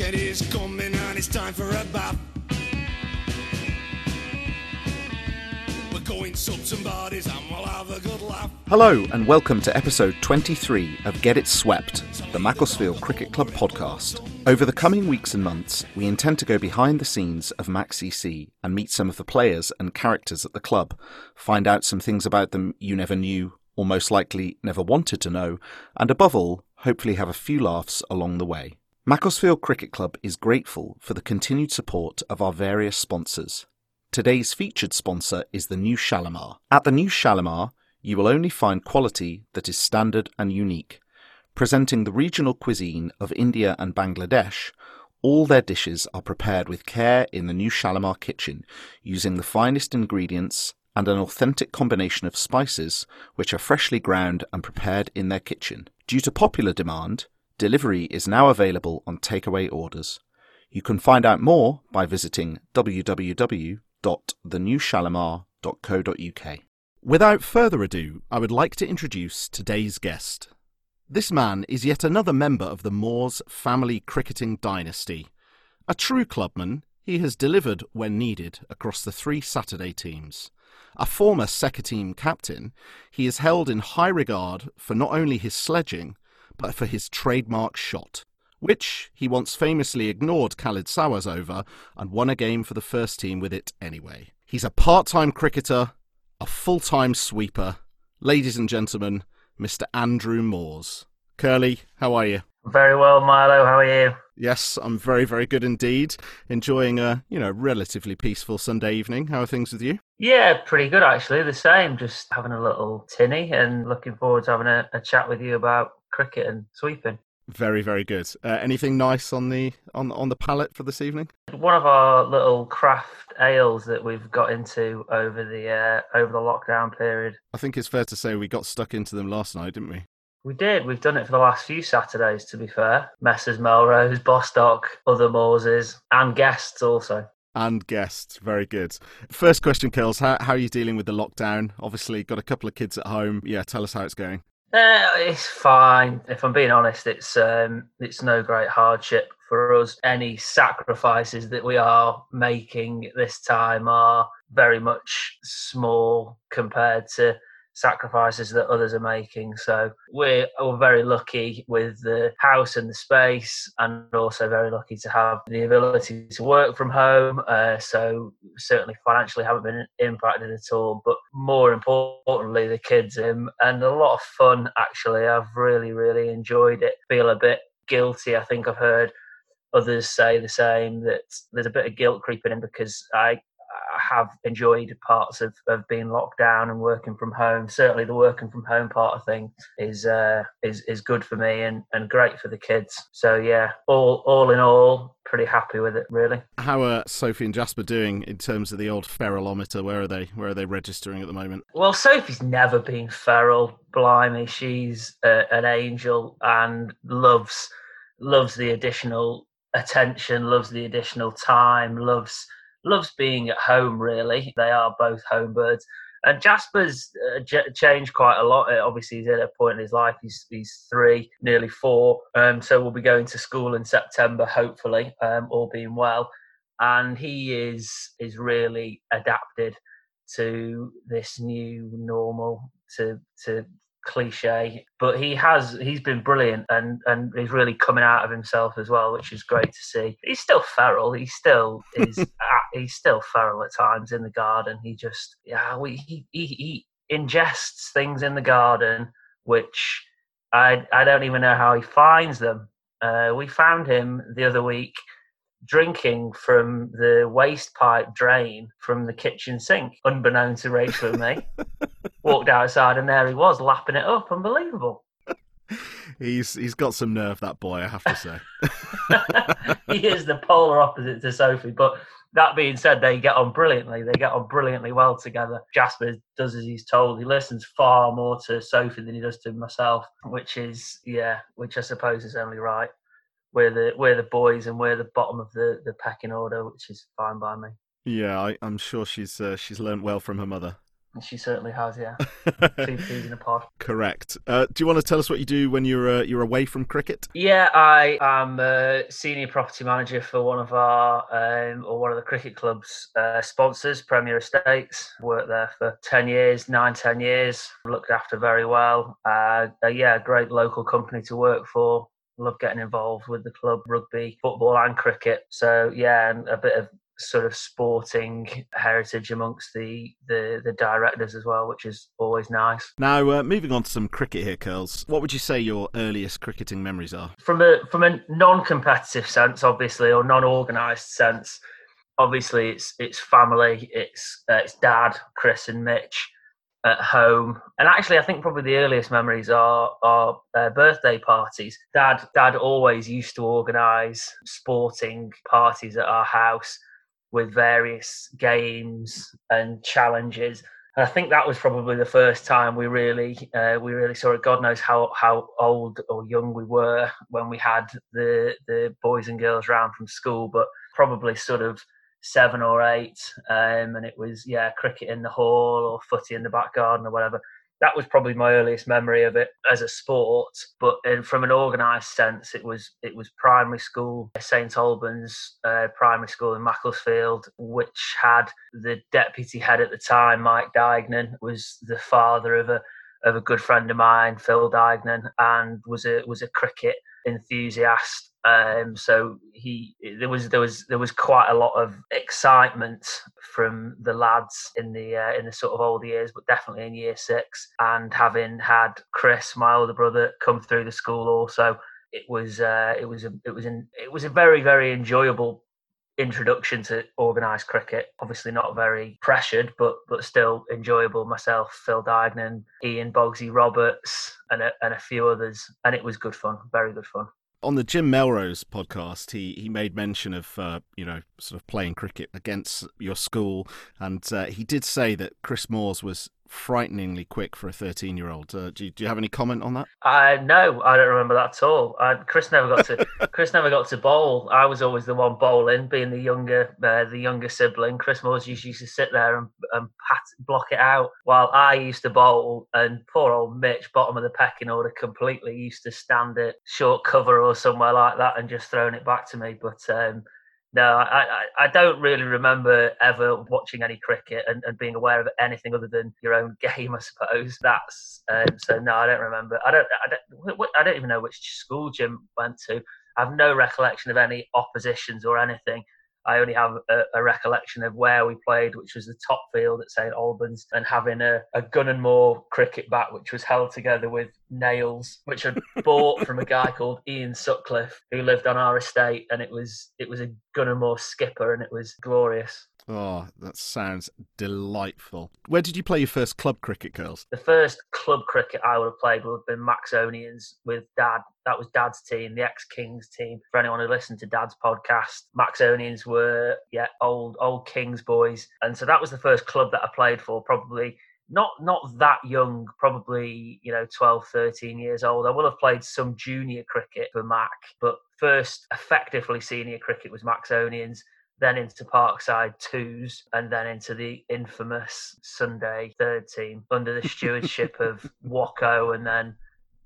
is coming and it's time for a bath. We're going and we'll have a good laugh. Hello, and welcome to episode 23 of Get It Swept, the Macclesfield Cricket Club podcast. Over the coming weeks and months, we intend to go behind the scenes of MacCC and meet some of the players and characters at the club, find out some things about them you never knew or most likely never wanted to know, and above all, hopefully have a few laughs along the way. Macclesfield Cricket Club is grateful for the continued support of our various sponsors. Today's featured sponsor is the New Shalimar. At the New Shalimar, you will only find quality that is standard and unique. Presenting the regional cuisine of India and Bangladesh, all their dishes are prepared with care in the New Shalimar kitchen, using the finest ingredients and an authentic combination of spices which are freshly ground and prepared in their kitchen. Due to popular demand, delivery is now available on takeaway orders. You can find out more by visiting www.thenewshalimar.co.uk. Without further ado, I would like to introduce today's guest. This man is yet another member of the Moores family cricketing dynasty. A true clubman, he has delivered when needed across the three Saturday teams. A former second team captain, he is held in high regard for not only his sledging, but for his trademark shot, which he once famously ignored Khalid Sawaz over and won a game for the first team with it anyway. He's a part time cricketer, a full time sweeper. Ladies and gentlemen, Mr. Andrew Moores. Curly, how are you? Very well, Milo. How are you? Yes, I'm very, very good indeed. Enjoying a, you know, relatively peaceful Sunday evening. How are things with you? Yeah, pretty good actually. The same. Just having a little tinny and looking forward to having a, a chat with you about cricket and sweeping. Very, very good. Uh, anything nice on the on on the palette for this evening? One of our little craft ales that we've got into over the uh, over the lockdown period. I think it's fair to say we got stuck into them last night, didn't we? We did. We've done it for the last few Saturdays, to be fair. Messrs. Melrose, Bostock, other Mooreses, and guests also. And guests, very good. First question, Kills. How, how are you dealing with the lockdown? Obviously, got a couple of kids at home. Yeah, tell us how it's going. Uh, it's fine. If I'm being honest, it's um, it's no great hardship for us. Any sacrifices that we are making this time are very much small compared to sacrifices that others are making. So we're, we're very lucky with the house and the space, and also very lucky to have the ability to work from home. Uh, so certainly financially haven't been impacted at all. But more importantly, the kids um, and a lot of fun. Actually, I've really really enjoyed it. Feel a bit guilty. I think I've heard others say the same that there's a bit of guilt creeping in because I have enjoyed parts of, of being locked down and working from home. Certainly, the working from home part of thing is uh, is is good for me and, and great for the kids. So yeah, all all in all, pretty happy with it really. How are Sophie and Jasper doing in terms of the old feralometer? Where are they? Where are they registering at the moment? Well, Sophie's never been feral. Blimey, she's uh, an angel and loves loves the additional attention, loves the additional time, loves loves being at home. Really, they are both home birds. And Jasper's uh, j- changed quite a lot. Uh, obviously, he's at a point in his life. He's he's three, nearly four. Um, so we'll be going to school in September, hopefully, um, all being well. And he is is really adapted to this new normal, to to cliche, but he has he's been brilliant and and he's really coming out of himself as well, which is great to see. He's still feral. He still is. he's still feral at times in the garden. He just yeah, we he, he, he ingests things in the garden which I I don't even know how he finds them. Uh, we found him the other week drinking from the waste pipe drain from the kitchen sink, unbeknown to Rachel and me. Walked outside and there he was, lapping it up. Unbelievable. he's he's got some nerve, that boy. I have to say. he is the polar opposite to Sophie, but that being said, they get on brilliantly. They get on brilliantly well together. Jasper does as he's told. He listens far more to Sophie than he does to myself, which is yeah, which I suppose is only right we're the we're the boys and we're the bottom of the the pecking order, which is fine by me. Yeah, I, am sure she's uh, she's learned well from her mother. She certainly has, yeah. Two peas in a pod. Correct. Uh, do you want to tell us what you do when you're uh, you're away from cricket? Yeah, I am a senior property manager for one of our um, or one of the cricket club's uh, sponsors, Premier Estates. Worked there for ten years, nine, ten years. Looked after very well. Uh, yeah, great local company to work for love getting involved with the club, rugby, football, and cricket. So yeah, and a bit of sort of sporting heritage amongst the, the, the directors as well, which is always nice. Now, uh, moving on to some cricket here, Curls. What would you say your earliest cricketing memories are? From a from a non-competitive sense, obviously, or non-organised sense, obviously it's it's family, it's uh, it's dad, Chris, and Mitch at home. And actually, I think probably the earliest memories are are uh, birthday parties. Dad, Dad always used to organise sporting parties at our house with various games and challenges. And I think that was probably the first time we really uh, we really saw it. God knows how how old or young we were when we had the the boys and girls round from school, but probably sort of seven or eight, um, and it was yeah cricket in the hall or footy in the back garden or whatever that was probably my earliest memory of it as a sport. But in, from an organised sense, it was it was primary school, St Albans uh, Primary School in Macclesfield, which had the deputy head at the time, Mike Dignan, was the father of a of a good friend of mine, Phil Dignan, and was a was a cricket enthusiast um, so he there was there was there was quite a lot of excitement from the lads in the uh, in the sort of older years, but definitely in year six. And having had Chris, my older brother, come through the school also, it was uh, it was a it was an it was a very very enjoyable introduction to organised cricket. Obviously not very pressured, but but still enjoyable. Myself, Phil Dignan, Ian Bogsy Roberts, and a, and a few others, and it was good fun, very good fun on the Jim Melrose podcast, he, he made mention of uh, you know sort of playing cricket against your school, and uh, he did say that Chris Moores was frighteningly quick for a 13 year old. Uh, do, you, do you have any comment on that? Uh, no, I don't remember that at all. Uh, Chris never got to Chris never got to bowl. I was always the one bowling, being the younger uh, the younger sibling. Chris Moores used, used to sit there and, and pat, block it out while I used to bowl. And poor old Mitch, bottom of the pecking order, completely used to stand it short cover or somewhere like that and just throwing it back to me. But um, no, I, I, don't really remember ever watching any cricket and, and, being aware of anything other than your own game. I suppose that's um, so. No, I don't remember. I don't. I don't. I don't even know which school Jim went to. I have no recollection of any oppositions or anything. I only have a, a, recollection of where we played, which was the top field at St Albans, and having a, a Gunn and Moore cricket bat, which was held together with nails, which I bought from a guy called Ian Sutcliffe, who lived on our estate, and it was it was a Gunn and Moore skipper, and it was glorious. Oh, that sounds delightful. Where did you play your first club cricket, Curls? The first club cricket I would have played would have been Maxonians with Dad. That was Dad's team, the ex Kings team. For anyone who listened to Dad's podcast, Maxonians were yeah old old Kings boys, and so that was the first club that I played for. Probably not not that young, probably you know 12, 13 years old. I will have played some junior cricket for Mac, but first effectively senior cricket was Maxonians then into Parkside twos, and then into the infamous Sunday third team under the stewardship of Wacko and then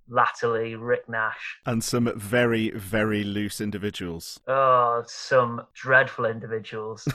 latterly Rick Nash. And some very, very loose individuals. Oh, some dreadful individuals.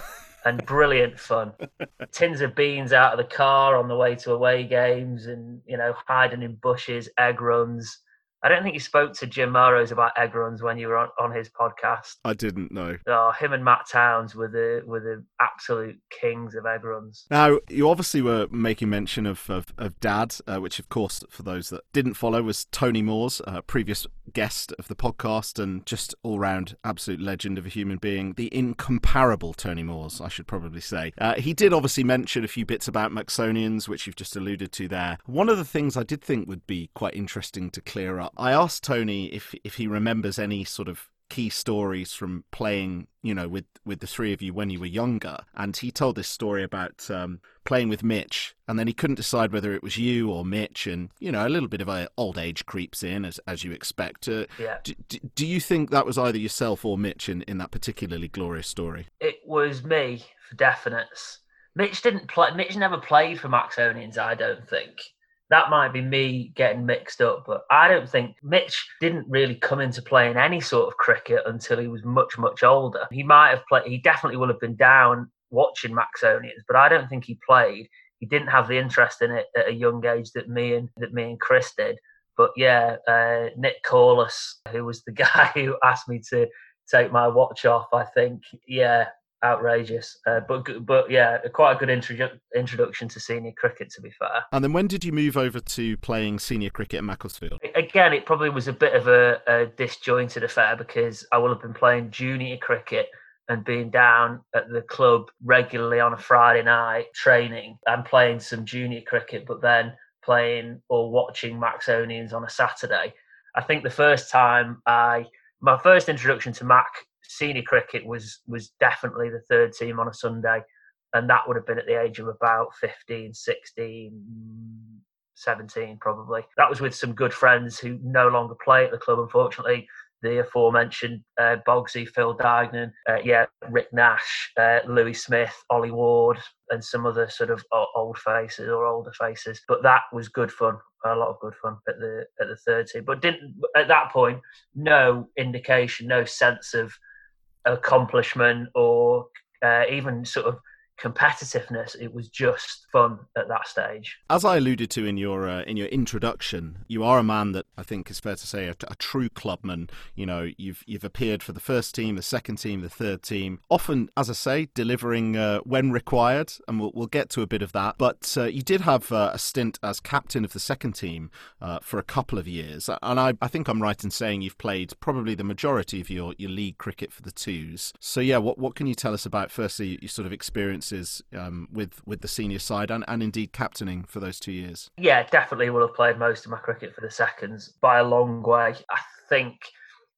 and brilliant fun. Tins of beans out of the car on the way to away games and, you know, hiding in bushes, egg runs, I don't think you spoke to Jim Melrose about egg runs when you were on, on his podcast. I didn't know. Oh, him and Matt Towns were the were the absolute kings of egg runs. Now, you obviously were making mention of of, of Dad, uh, which, of course, for those that didn't follow, was Tony Moores, a previous guest of the podcast, and just all round absolute legend of a human being, the incomparable Tony Moores, I should probably say. Uh, he did obviously mention a few bits about Maxonians, which you've just alluded to there. One of the things I did think would be quite interesting to clear up I asked Tony if if he remembers any sort of key stories from playing, you know, with with the three of you when you were younger, and he told this story about um, playing with Mitch, and then he couldn't decide whether it was you or Mitch, and you know, a little bit of a old age creeps in as as you expect. Uh, yeah. Do, do you think that was either yourself or Mitch in in that particularly glorious story? It was me for definite. Mitch didn't play. Mitch never played for Maxonians. I don't think that might be me getting mixed up, but I don't think Mitch didn't really come into playing any sort of cricket until he was much, much older. He might have played, he definitely would have been down watching Maxonians, but I don't think he played. He didn't have the interest in it at a young age that me and that me and Chris did. But yeah, uh, Nick Corliss, who was the guy who asked me to take my watch off, I think, yeah, outrageous. Uh, but but yeah, quite a good introdu- introduction to senior cricket, to be fair. And then when did you move over to playing senior cricket at Macclesfield? Again, it probably was a bit of a, a disjointed affair because I will have been playing junior cricket and being down at the club regularly on a Friday night training and playing some junior cricket, but then playing or watching Maxonians on a Saturday. I think the first time I my first introduction to Mac senior cricket was was definitely the third team on a Sunday, and that would have been at the age of about 15, 16, 17 probably. That was with some good friends who no longer play at the club, unfortunately. The aforementioned uh, Bogsy, Phil Dignan, uh, yeah, Rick Nash, uh, Louis Smith, Ollie Ward, and some other sort of old faces or older faces. But that was good fun, a lot of good fun at the at the third team. But didn't at that point, no indication, no sense of accomplishment or uh, even sort of competitiveness. It was just fun at that stage. As I alluded to in your uh, in your introduction, you are a man that I think is fair to say a, a, true clubman. You know, you've you've appeared for the first team, the second team, the third team. Often, as I say, delivering uh, when required, and we'll we'll get to a bit of that. But uh, you did have uh, a stint as captain of the second team uh, for a couple of years, and I I think I'm right in saying you've played probably the majority of your your league cricket for the twos. So yeah, what what can you tell us about firstly your sort of experience um, with with the senior side and, and indeed captaining for those two years? Yeah, definitely will have played most of my cricket for the seconds by a long way. I think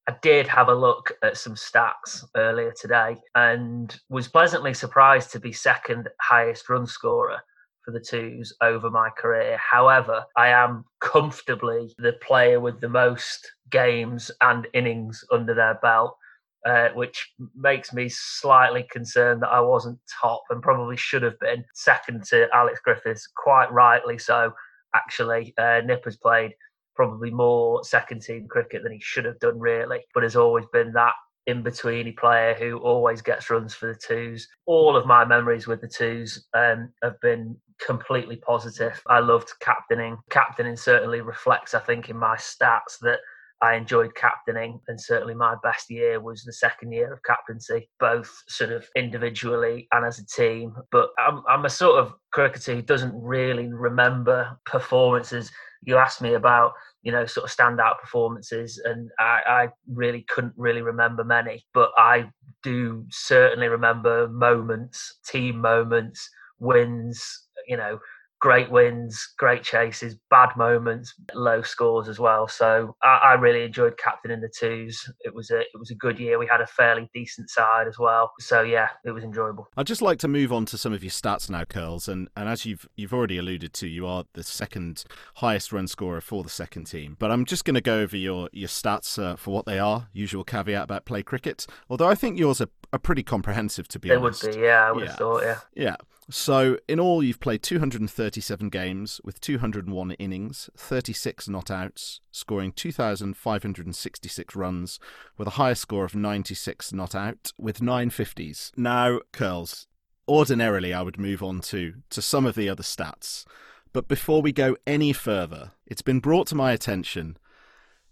I did have a look at some stats earlier today and was pleasantly surprised to be second highest run scorer for the twos over my career. However, I am comfortably the player with the most games and innings under their belt uh, which makes me slightly concerned that I wasn't top and probably should have been second to Alex Griffiths, quite rightly so. Actually, uh, Nipper's played probably more second team cricket than he should have done, really, but has always been that in betweeny player who always gets runs for the twos. All of my memories with the twos um, have been completely positive. I loved captaining. Captaining certainly reflects, I think, in my stats that I enjoyed captaining, and certainly my best year was the second year of captaincy, both sort of individually and as a team. But I'm, I'm a sort of cricketer who doesn't really remember performances. You asked me about, you know, sort of standout performances, and I, I really couldn't really remember many, but I do certainly remember moments, team moments, wins, you know, great wins, great chases, bad moments, low scores as well. So I, I, really enjoyed captaining the twos. It was a it was a good year. We had a fairly decent side as well. So yeah, it was enjoyable. I'd just like to move on to some of your stats now, Curls. And and as you've you've already alluded to, you are the second highest run scorer for the second team. But I'm just going to go over your your stats uh, for what they are. Usual caveat about play cricket. Although I think yours are, are pretty comprehensive to be they honest. They would be, yeah. I would yeah. have thought, yeah. Yeah. So, in all, you've played 237 games with 201 innings, 36 not outs, scoring 2,566 runs with a higher score of 96 not out with 950s. Now, Curls, ordinarily I would move on to, to some of the other stats. But before we go any further, it's been brought to my attention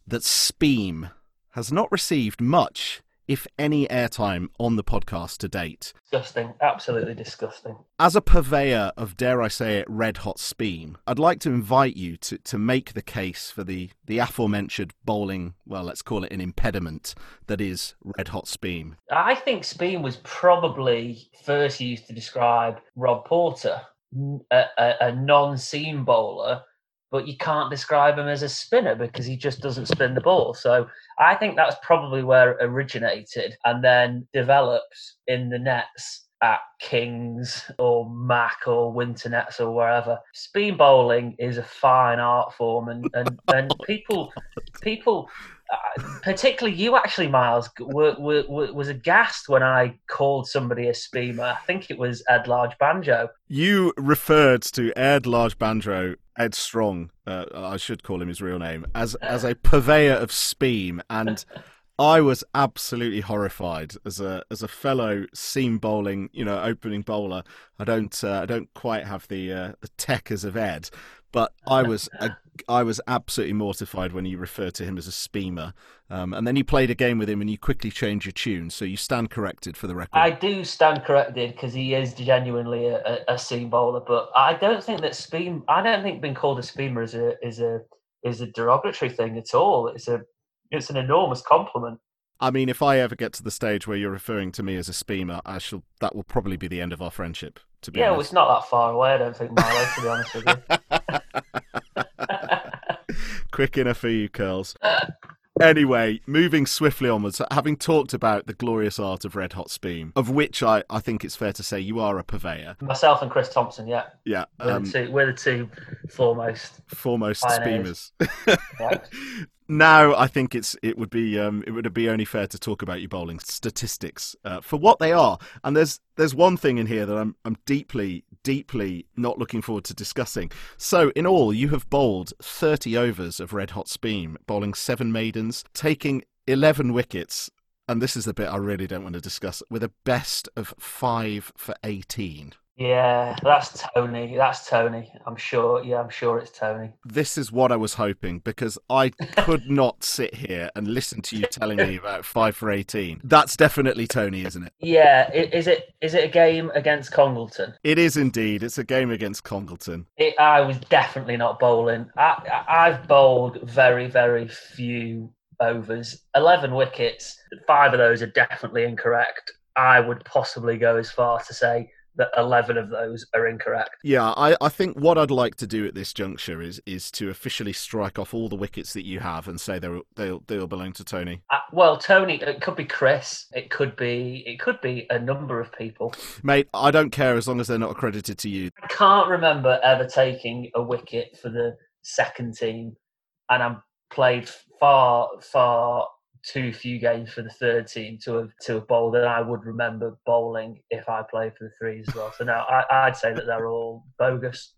that Speem has not received much if any airtime on the podcast to date. Disgusting, absolutely disgusting. As a purveyor of, dare I say it, red hot Speem, I'd like to invite you to, to make the case for the, the aforementioned bowling, well, let's call it an impediment, that is red hot Speem. I think Speem was probably first used to describe Rob Porter, a, a, a non seam bowler but you can't describe him as a spinner because he just doesn't spin the ball. So I think that's probably where it originated and then developed in the nets at Kings or Mac or Winter Nets or wherever. Speed bowling is a fine art form and, and, and people people particularly you actually, Miles, were, were, were, was aghast when I called somebody a Speamer. I think it was Ed Large Banjo. You referred to Ed Large Banjo, Ed Strong, uh, I should call him his real name, as as a purveyor of Speam, and I was absolutely horrified as a as a fellow seam bowling, you know, opening bowler. I don't uh, I don't quite have the uh, the tech as of Ed, but I was a, I was absolutely mortified when you referred to him as a speamer. Um, and then you played a game with him and you quickly changed your tune, so you stand corrected for the record. I do stand corrected because he is genuinely a, a, seam bowler, but I don't think that speam. I don't think being called a speamer is a is a is a derogatory thing at all. It's a it's an enormous compliment. I mean, if I ever get to the stage where you're referring to me as a speamer, I shall. That will probably be the end of our friendship. To be yeah, honest. well, it's not that far away. I don't think, Marlo. to be honest with you. Quick enough for you, curls. Anyway, moving swiftly onwards, having talked about the glorious art of Red Hot Speam, of which I, I think it's fair to say you are a purveyor. Myself and Chris Thompson, yeah. Yeah. We're, um, the, two, we're the two foremost. Foremost pioneers. Speamers. right now I think it's it would be um, it would be only fair to talk about your bowling statistics uh, for what they are. And there's there's one thing in here that I'm I'm deeply deeply not looking forward to discussing. So in all, you have bowled 30 overs of red hot speam, bowling seven maidens, taking 11 wickets. And this is the bit I really don't want to discuss with a best of five for 18. Yeah, that's Tony. That's Tony. I'm sure. Yeah, I'm sure it's Tony. This is what I was hoping because I could not sit here and listen to you telling me about five for eighteen. That's definitely Tony, isn't it? Yeah. Is it? Is it a game against Congleton? It is indeed. It's a game against Congleton. It, I was definitely not bowling. I, I've bowled very, very few overs. Eleven wickets. Five of those are definitely incorrect. I would possibly go as far to say that 11 of those are incorrect. Yeah, I, I think what I'd like to do at this juncture is is to officially strike off all the wickets that you have and say they'll they'll, they'll belong to Tony. Uh, well, Tony, it could be Chris. It could be it could be a number of people. Mate, I don't care as long as they're not accredited to you. I can't remember ever taking a wicket for the second team, and I'm played far far too few games for the third team to have to have bowled, and I would remember bowling if I played for the threes as well. So now I, I'd say that they're all bogus.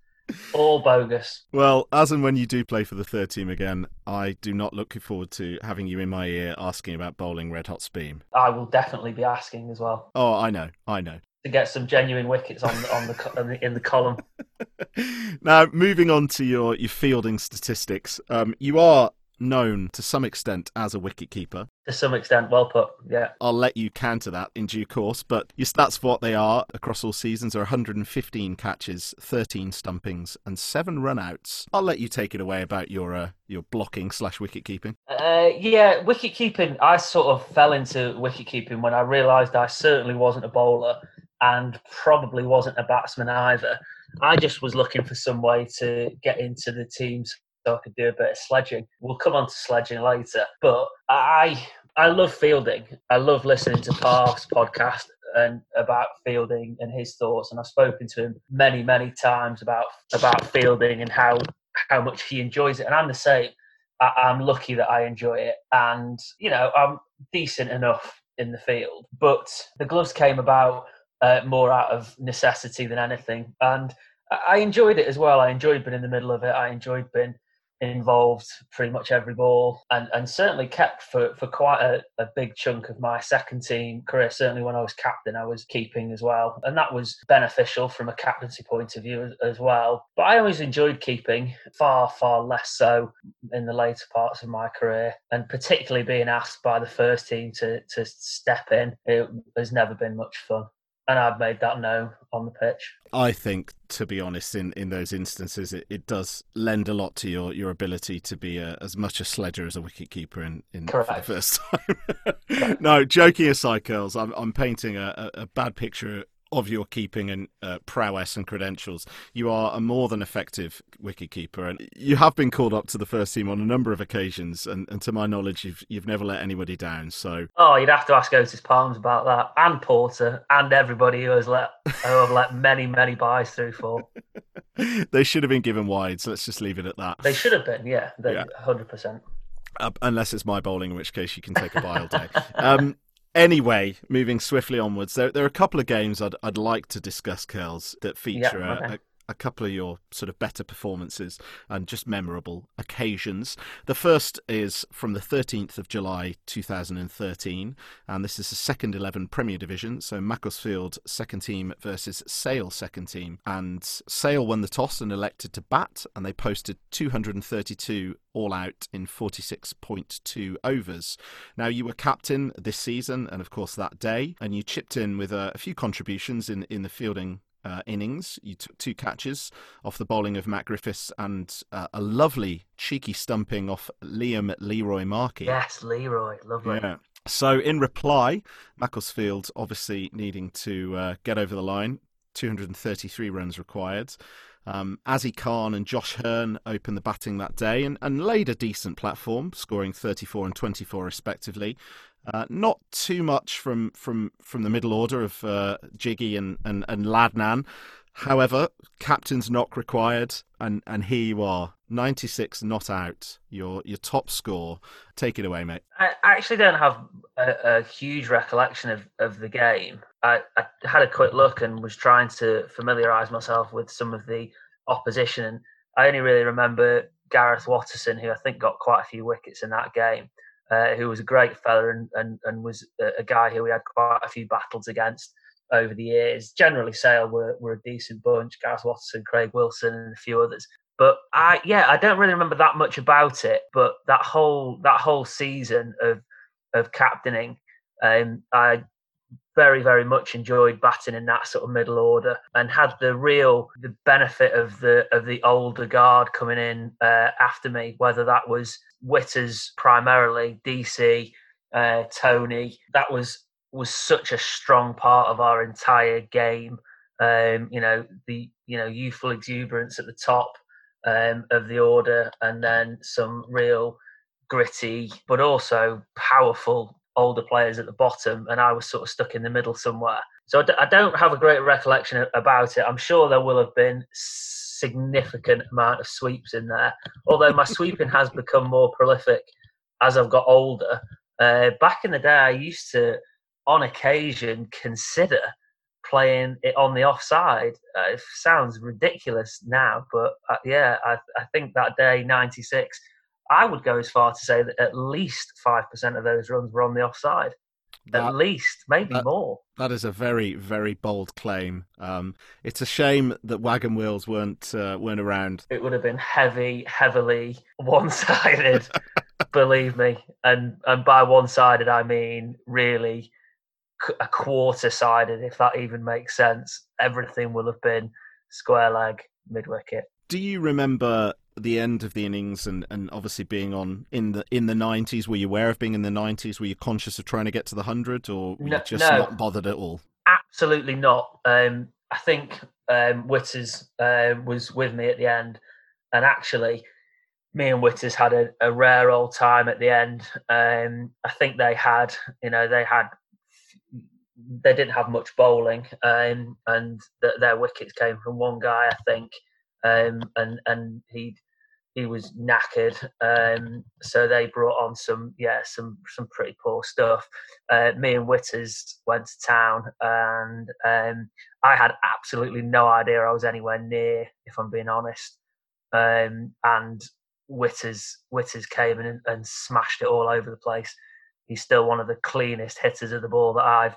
All bogus. Well, as and when you do play for the third team again, I do not look forward to having you in my ear asking about bowling red hot speam. I will definitely be asking as well. Oh, I know, I know. To get some genuine wickets on on the in the column. now, moving on to your your fielding statistics, um, you are known to some extent as a wicketkeeper. To some extent, well put, yeah. I'll let you counter that in due course, but stats for what they are across all seasons are 115 catches, 13 stumpings, and seven runouts. I'll let you take it away about your uh, your blocking slash wicket keeping. Uh, yeah, wicket keeping. I sort of fell into wicket keeping when I realised I certainly wasn't a bowler and probably wasn't a batsman either. I just was looking for some way to get into the team's so I could do a bit of sledging. We'll come on to sledging later, but I I love fielding. I love listening to Park's podcast and about fielding and his thoughts. And I've spoken to him many, many times about about fielding and how how much he enjoys it. And I'm the same. I, I'm lucky that I enjoy it, and you know I'm decent enough in the field. But the gloves came about uh, more out of necessity than anything, and I enjoyed it as well. I enjoyed being in the middle of it. I enjoyed being involved pretty much every ball and, and certainly kept for, for quite a, a big chunk of my second team career. Certainly when I was captain, I was keeping as well. And that was beneficial from a captaincy point of view as, as well. But I always enjoyed keeping, far, far less so in the later parts of my career. And particularly being asked by the first team to, to step in, it has never been much fun and I've made that known on the pitch. I think, to be honest, in, in those instances, it, it does lend a lot to your, your ability to be a, as much a sledger as a wicketkeeper in, in for the first time. no, joking aside, Curls, I'm, I'm painting a, a, a bad picture of your keeping and uh, prowess and credentials. You are a more than effective wicketkeeper, and you have been called up to the first team on a number of occasions. And, and, to my knowledge, you've you've never let anybody down. So, oh, you'd have to ask Otis Palms about that, and Porter, and everybody who has let who have let many many buys through for. they should have been given wides. So let's just leave it at that. They should have been, yeah, hundred yeah. percent. Uh, unless it's my bowling, in which case you can take a bile day. Um, anyway, moving swiftly onwards, there, there are a couple of games I'd, I'd like to discuss, Curls, that feature Yeah, a- okay. A, couple of your sort of better performances and just memorable occasions. The first is from the 13th of July 2013, and this is the second 11 Premier Division. So Macclesfield second team versus Sale second team. And Sale won the toss and elected to bat, and they posted 232 all out in 46.2 overs. Now, you were captain this season and, of course, that day, and you chipped in with a, a few contributions in, in the fielding uh, innings. You took two catches off the bowling of Matt Griffiths and uh, a lovely cheeky stumping off Liam Leroy Markey. Yes, Leroy, lovely. Yeah. So, in reply, Macclesfield obviously needing to uh, get over the line, 233 runs required. Um, Azzy Khan and Josh Hearn opened the batting that day and, and laid a decent platform, scoring 34 and 24 respectively. Uh, not too much from, from, from the middle order of uh, Jiggy and, and, and Ladnan. However, captain's knock required, and, and here you are, 96 not out, your your top score. Take it away, mate. I actually don't have a, a huge recollection of, of the game. I, I had a quick look and was trying to familiarise myself with some of the opposition. And I only really remember Gareth Watterson, who I think got quite a few wickets in that game, uh, who was a great fella and, and, and was a, guy who we had quite a few battles against over the years. Generally, Sale were, were a decent bunch Gareth Watterson, Craig Wilson, and a few others. But I, yeah, I don't really remember that much about it. But that whole that whole season of of captaining, um, I very very much enjoyed batting in that sort of middle order and had the real the benefit of the of the older guard coming in uh, after me whether that was witters primarily dc uh, tony. That was was such a strong part of our entire game. Um, you know the you know youthful exuberance at the top um, of the order and then some real gritty but also powerful older players at the bottom, and I was sort of stuck in the middle somewhere. So I d- I don't have a great recollection about it. I'm sure there will have been significant amount of sweeps in there, although my sweeping has become more prolific as I've got older. Uh, back in the day, I used to, on occasion, consider playing it on the offside. Uh, it sounds ridiculous now, but uh, yeah, I, I think that day, 96, I would go as far to say that at least 5% of those runs were on the offside. That- at least, maybe that- more. That is a very, very bold claim. Um, it's a shame that wagon wheels weren't uh, weren't around. It would have been heavy, heavily one sided, believe me. And, and by one sided, I mean really a quarter sided, if that even makes sense. Everything will have been square leg, mid wicket. Do you remember the end of the innings and, and obviously being on in the in the nineties? Were you aware of being in the nineties? Were you conscious of trying to get to the hundred, or were No- you just no. not bothered at all? Absolutely not. Um, I think um, Witters uh, was with me at the end, and actually, me and Witters had a, a rare old time at the end. Um, I think they had, you know, they had, they didn't have much bowling, um, and th- their wickets came from one guy, I think, um, and and he he was knackered, um, so they brought on some yeah some some pretty poor stuff uh, me and Witters went to town, and um, I had absolutely no idea I was anywhere near, if I'm being honest. Um, and Witters Witters came in and, and smashed it all over the place. He's still one of the cleanest hitters of the ball that I've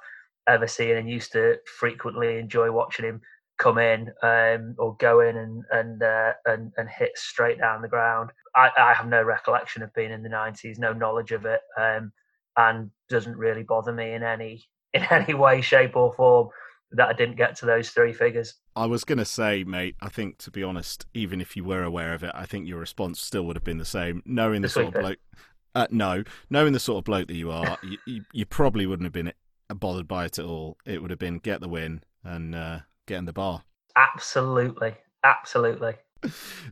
ever seen, and used to frequently enjoy watching him come in um, or go in and and, uh, and and hit straight down the ground. I, I have no recollection of being in the 90s, no knowledge of it. Um, and doesn't really bother me in any in any way, shape, or form that I didn't get to those three figures. I was going to say, mate, I think to be honest, even if you were aware of it, I think your response still would have been the same. Knowing the, The sort of bloke, uh, no, knowing the sort of bloke that you are, you, you, you probably wouldn't have been bothered by it at all. It would have been get the win and uh, get in the bar. Absolutely, absolutely.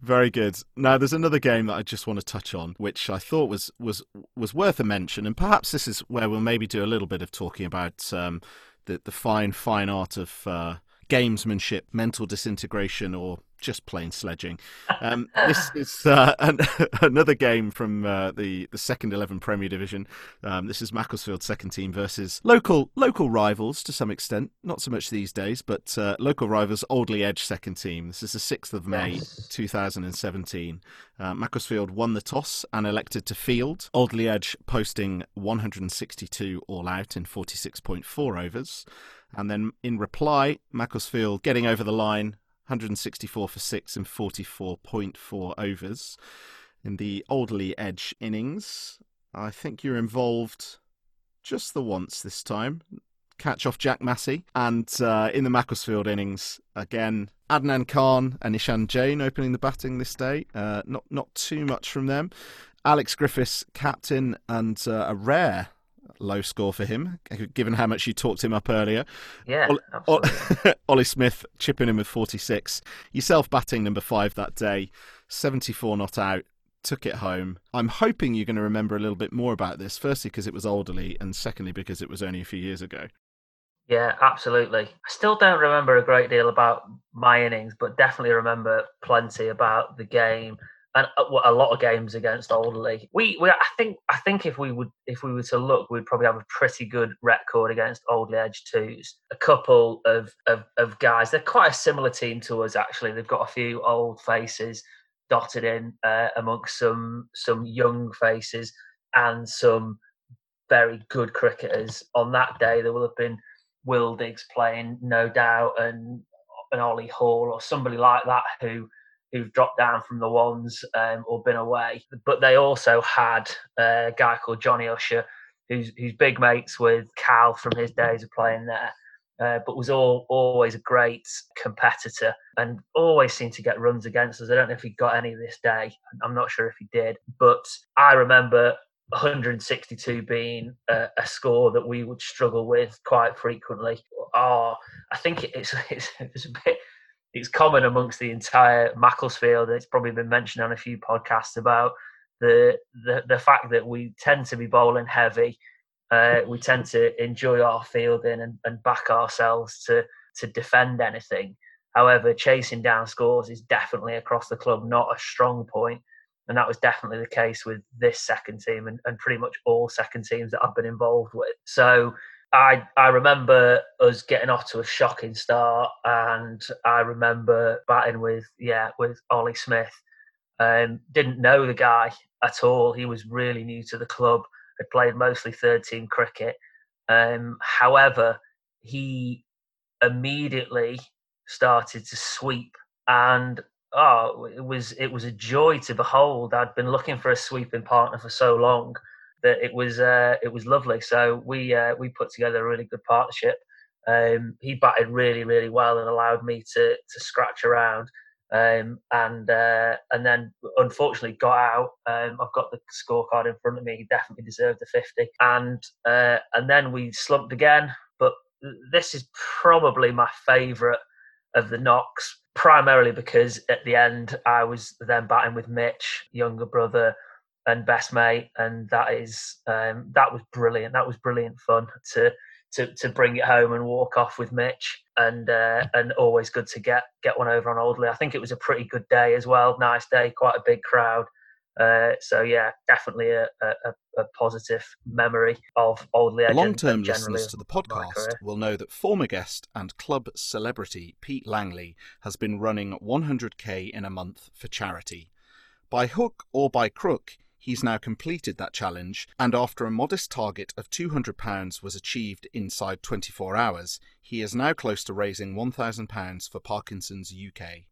Very good. Now, there's another game that I just want to touch on, which I thought was was was worth a mention, and perhaps this is where we'll maybe do a little bit of talking about um, the the fine fine art of uh, gamesmanship, mental disintegration, or just plain sledging. Um, this is uh, an, another game from uh, the the second eleven Premier Division. Um, this is Macclesfield second team versus local local rivals to some extent, not so much these days, but uh, local rivals Alderley Edge second team. This is the sixth of May, yes. two thousand and seventeen. Uh, Macclesfield won the toss and elected to field. Alderley Edge posting one hundred and sixty two all out in forty six point four overs. And then in reply, Macclesfield getting over the line 164 for six in 44.4 overs. In the Alderley Edge innings, I think you're involved just the once this time. Catch off Jack Massey. And uh, in the Macclesfield innings, again, Adnan Khan and Ishan Jain opening the batting this day. Uh, not not too much from them. Alex Griffiths, captain, and uh, a rare low score for him, given how much you talked him up earlier. Yeah, absolutely. Ollie Smith chipping in with 46. Yourself batting number five that day, 74 not out, took it home. I'm hoping you're going to remember a little bit more about this, firstly because it was Alderley, and secondly because it was only a few years ago. Yeah, absolutely. I still don't remember a great deal about my innings, but definitely remember plenty about the game and uh, a lot of games against Alderley. We, we, I think, I think if we would, if we were to look, we'd probably have a pretty good record against Alderley Edge twos. A couple of, of, of guys. They're quite a similar team to us, actually. They've got a few old faces dotted in uh, amongst some some young faces and some very good cricketers. On that day, there will have been Will Diggs playing, no doubt, and an Ollie Hall or somebody like that who who've dropped down from the ones um, or been away. But they also had a guy called Johnny Usher, who's who's big mates with Cal from his days of playing there. Uh, but was all always a great competitor and always seemed to get runs against us. I don't know if he got any this day. I'm not sure if he did, but I remember 162 being a, a score that we would struggle with quite frequently. Oh, I think it's, it's, it's a bit it's common amongst the entire Macclesfield. It's probably been mentioned on a few podcasts about the the, the fact that we tend to be bowling heavy. Uh, we tend to enjoy our fielding and, and back ourselves to to defend anything. However, chasing down scores is definitely across the club not a strong point, and that was definitely the case with this second team and, and pretty much all second teams that I've been involved with. So I I remember us getting off to a shocking start, and I remember batting with yeah with Ollie Smith. Um, didn't know the guy at all. He was really new to the club. Had played mostly third team cricket. Um, however, he immediately started to sweep, and oh, it was it was a joy to behold. I'd been looking for a sweeping partner for so long that it was uh, it was lovely. So we uh, we put together a really good partnership. Um, he batted really really well and allowed me to to scratch around. Um, and uh, and then unfortunately got out. Um, I've got the scorecard in front of me. He definitely deserved the fifty. And uh, and then we slumped again. But this is probably my favourite of the knocks, primarily because at the end I was then batting with Mitch, younger brother, and best mate, and that is um, that was brilliant. That was brilliant fun to to to bring it home and walk off with Mitch, and uh, and always good to get get one over on Alderley. I think it was a pretty good day as well. Nice day, quite a big crowd. Uh, so yeah, definitely a, a, a, positive memory of Alderley. Long-term listeners to the podcast will know that former guest and club celebrity Pete Langley has been running 100k in a month for charity. By hook or by crook, He's now completed that challenge, and after a modest target of £200 was achieved inside 24 hours, he is now close to raising £1,000 for Parkinson's UK.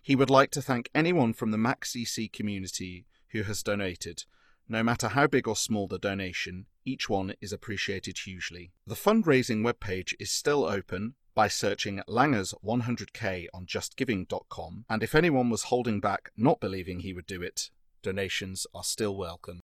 He would like to thank anyone from the MacCC community who has donated. No matter how big or small the donation, each one is appreciated hugely. The fundraising webpage is still open by searching Langers 100k on justgiving.com, and if anyone was holding back, not believing he would do it, donations are still welcome.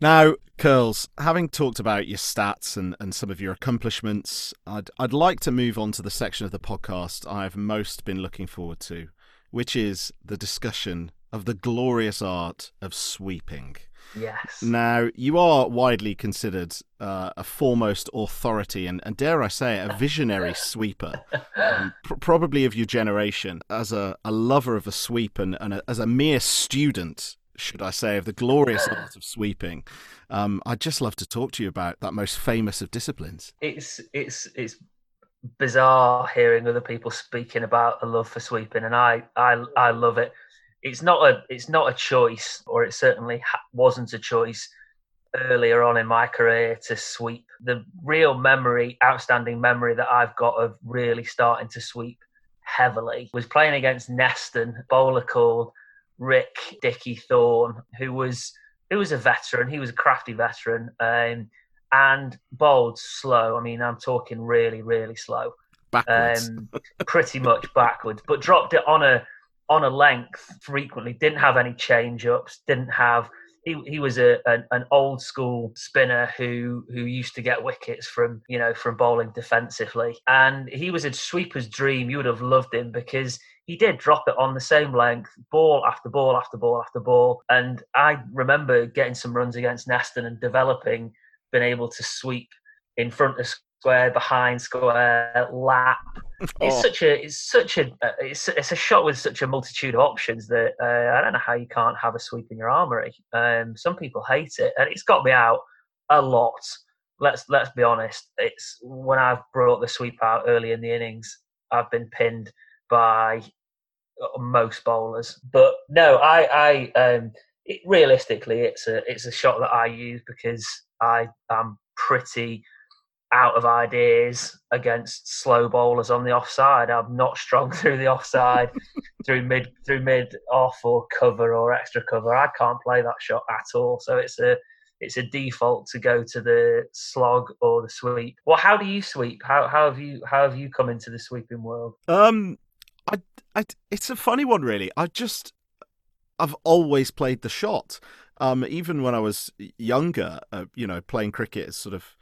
Now, Curls, having talked about your stats and, and some of your accomplishments, I'd, I'd like to move on to the section of the podcast I've most been looking forward to, which is the discussion of the glorious art of sweeping. Yes. Now, you are widely considered uh, a foremost authority and, and, dare I say it, a visionary sweeper, um, pr- probably of your generation. As a, a lover of a sweep and, and a, as a mere student, should I say, of the glorious art of sweeping, um, I'd just love to talk to you about that most famous of disciplines. It's it's it's bizarre hearing other people speaking about a love for sweeping, and I I I love it. It's not a it's not a choice, or it certainly wasn't a choice earlier on in my career to sweep. The real memory, outstanding memory that I've got of really starting to sweep heavily was playing against Neston, bowler called Rick Dicky Thorne, who was who was a veteran. He was a crafty veteran. Um, and bowled slow. I mean, I'm talking really, really slow. Backwards. Um, pretty much backwards, but dropped it on a on a length frequently. Didn't have any change ups. Didn't have. He, he was a an, an, old school spinner who who used to get wickets from you know from bowling defensively, and he was a sweeper's dream. You would have loved him because he did drop it on the same length, ball after ball after ball after ball. And I remember getting some runs against Neston and developing been able to sweep in front of square, behind square, lap. It's oh. such a it's such a uh, it's it's a shot with such a multitude of options that uh, I don't know how you can't have a sweep in your armory. Um, some people hate it, and it's got me out a lot. Let's let's be honest. It's when I've brought the sweep out early in the innings, I've been pinned by uh, most bowlers. But no, I I um, it, realistically, it's a it's a shot that I use because I am pretty out of ideas against slow bowlers on the offside. I'm not strong through the offside, through mid through mid off or cover or extra cover. I can't play that shot at all. So it's a it's a default to go to the slog or the sweep. Well, how do you sweep? How how have you how have you come into the sweeping world? Um, I, I it's a funny one really. I just I've always played the shot. Um, even when I was younger, uh, you know, playing cricket, is sort of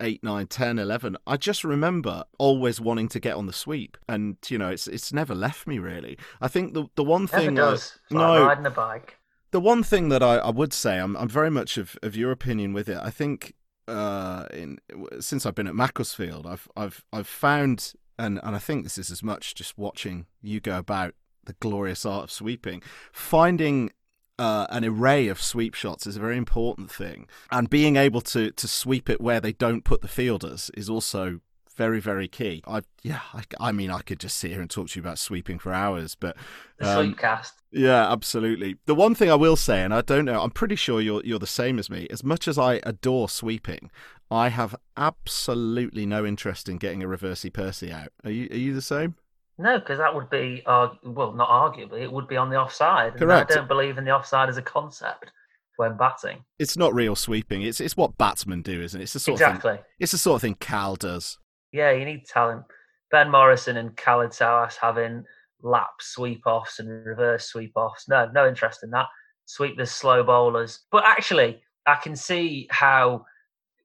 8 9 10 11 i just remember always wanting to get on the sweep and you know it's it's never left me really. I think the the one thing. I, like no. riding a bike. The one thing that I, I would say I'm I'm very much of, of your opinion with it. I think uh in since I've been at Macclesfield I've I've I've found and and I think this is as much just watching you go about the glorious art of sweeping finding uh, an array of sweep shots is a very important thing, and being able to to sweep it where they don't put the fielders is also very very key. I yeah, I, I mean I could just sit here and talk to you about sweeping for hours, but the um, cast. Yeah, absolutely. The one thing I will say, and I don't know, I'm pretty sure you're you're the same as me. As much as I adore sweeping, I have absolutely no interest in getting a reversey Percy out. Are you are you the same? No, because that would be, well, not arguably, it would be on the offside. Correct. I don't believe in the offside as a concept when batting. It's not real sweeping. It's it's what batsmen do, isn't it? It's the sort exactly. Of thing, it's the sort of thing Cal does. Yeah, you need talent. Ben Morrison and Khaled Sawas having lap sweep offs and reverse sweep offs. No, no interest in that. Sweep the slow bowlers. But actually, I can see how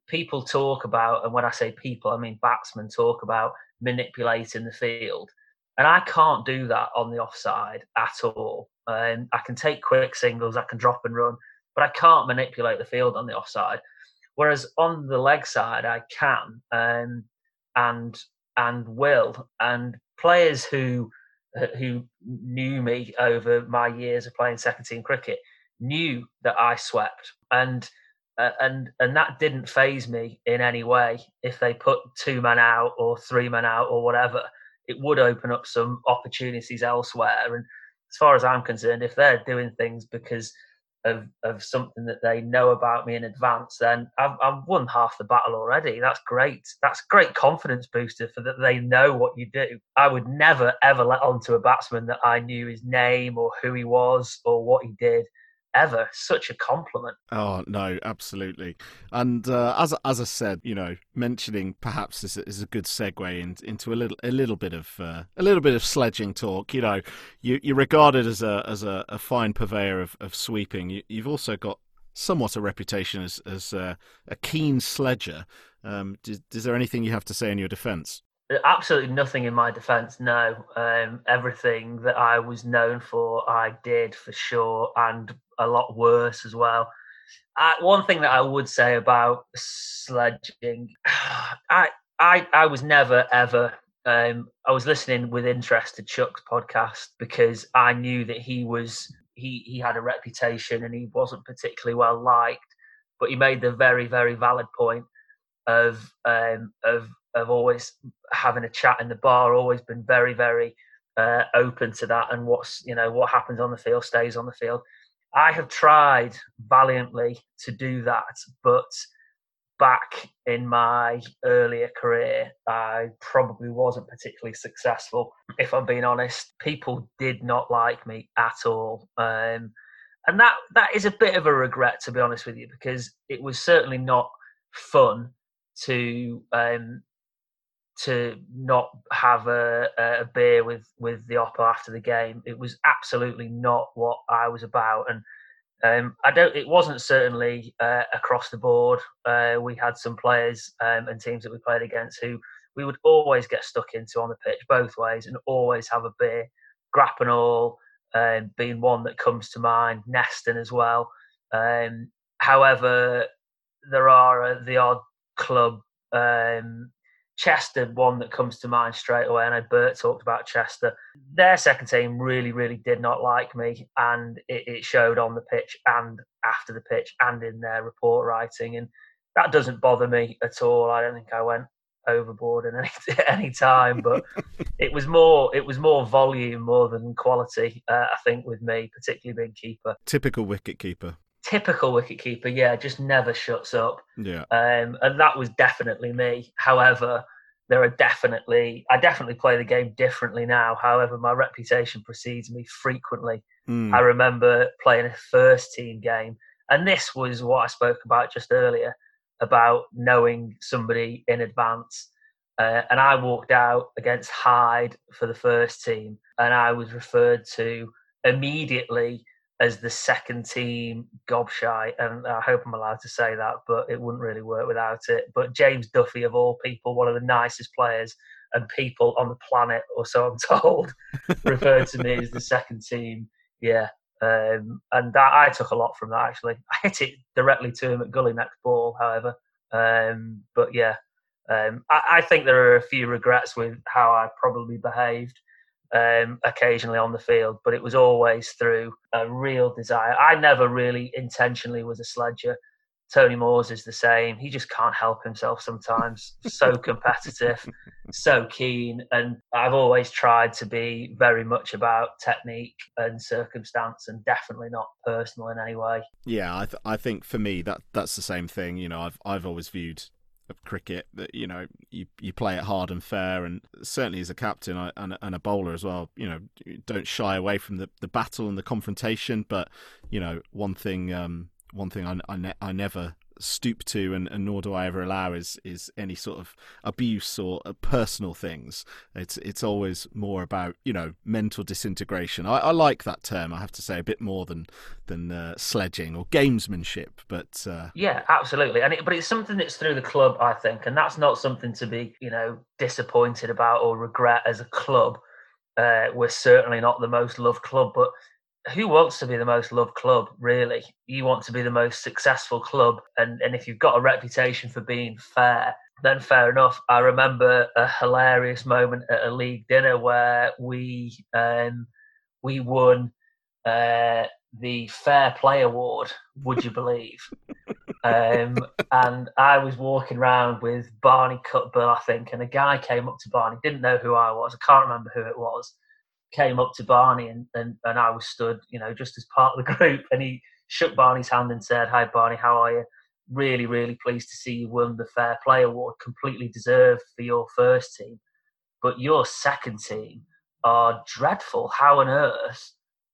people talk about, and when I say people, I mean batsmen talk about manipulating the field. And I can't do that on the offside at all. Um, I can take quick singles, I can drop and run, but I can't manipulate the field on the offside. Whereas on the leg side, I can um, and and will. And players who who knew me over my years of playing second team cricket knew that I swept, and uh, and and that didn't phase me in any way. If they put two men out or three men out or whatever, it would open up some opportunities elsewhere. And as far as I'm concerned, if they're doing things because of of something that they know about me in advance, then I've, I've won half the battle already. That's great. That's great confidence booster for that they know what you do. I would never ever let on to a batsman that I knew his name or who he was or what he did ever. Such a compliment. Oh no, absolutely. And uh, as as I said, you know, mentioning perhaps is, is a good segue in, into a little a little bit of uh, a little bit of sledging talk. You know, you you're regarded as a as a, a fine purveyor of, of sweeping. You, have also got somewhat a reputation as as a, a keen sledger. Um, is, is there anything you have to say in your defence? Absolutely nothing in my defence. No, um, everything that I was known for, I did for sure, and a lot worse as well. One thing that I would say about sledging, I I I was never ever. Um, I was listening with interest to Chuck's podcast because I knew that he was he he had a reputation and he wasn't particularly well liked. But he made the very very valid point of um, of of always having a chat in the bar, always been very very uh, open to that, and what's you know what happens on the field stays on the field. I have tried valiantly to do that, but back in my earlier career, I probably wasn't particularly successful. If I'm being honest, people did not like me at all. Um, and that that is a bit of a regret, to be honest with you, because it was certainly not fun to um, to not have a, a beer with with the oppo after the game. It was absolutely not what I was about, and um, I don't. It wasn't certainly uh, across the board. Uh, we had some players um, and teams that we played against who we would always get stuck into on the pitch both ways, and always have a beer. Grappenhall um, being one that comes to mind, Neston as well. Um, however, there are uh, the odd club um, Chester, one that comes to mind straight away. I know Bert talked about Chester. Their second team really, really did not like me, and it, it, showed on the pitch and after the pitch and in their report writing. And that doesn't bother me at all. I don't think I went overboard in any, any time, but it was more it was more volume more than quality. Uh, I think with me, particularly being keeper. Typical wicket keeper typical wicket keeper, yeah, just never shuts up. Yeah. Um, and that was definitely me. However, there are definitely I definitely play the game differently now. However, my reputation precedes me frequently. Mm. I remember playing a first team game, and this was what I spoke about just earlier about knowing somebody in advance. Uh, and I walked out against Hyde for the first team, and I was referred to immediately as the second team gobshite, and I hope I'm allowed to say that, but it wouldn't really work without it. But James Duffy, of all people, one of the nicest players and people on the planet, or so I'm told, referred to me as the second team. Yeah, um, and that, I took a lot from that actually. I hit it directly to him at gully next ball, however. Um, but yeah, um, I, I, think there are a few regrets with how I probably behaved um, occasionally on the field, but it was always through a real desire. I never really intentionally was a sledger. Tony Moores is the same. He just can't help himself sometimes. so competitive, so keen. And I've always tried to be very much about technique and circumstance and definitely not personal in any way. Yeah, I, th- I think for me that that's the same thing. You know, I've I've always viewed of cricket that you know you you play it hard and fair and certainly as a captain and, and a bowler as well you know don't shy away from the, the battle and the confrontation. But you know one thing um, one thing I, I, ne- I never stoop to and, and, nor do I ever allow is is any sort of abuse or uh, personal things. It's it's always more about you know mental disintegration. I, I like that term. I have to say a bit more than than uh, sledging or gamesmanship. But uh... yeah, absolutely. And it, but it's something that's through the club, I think, and that's not something to be you know disappointed about or regret as a club. Uh, we're certainly not the most loved club, but who wants to be the most loved club really? You want to be the most successful club and and if you've got a reputation for being fair then fair enough. I remember a hilarious moment at a league dinner where we um we won uh the fair play award would you believe? Um and i was walking around with barney cutbill i think and a guy came up to barney didn't know who i was i can't remember who it was came up to Barney and, and, and I was stood, you know, just as part of the group. And he shook Barney's hand and said, Hi, Barney, how are you? Really, really pleased to see you won the Fair Play Award, completely deserved for your first team. But your second team are dreadful. How on earth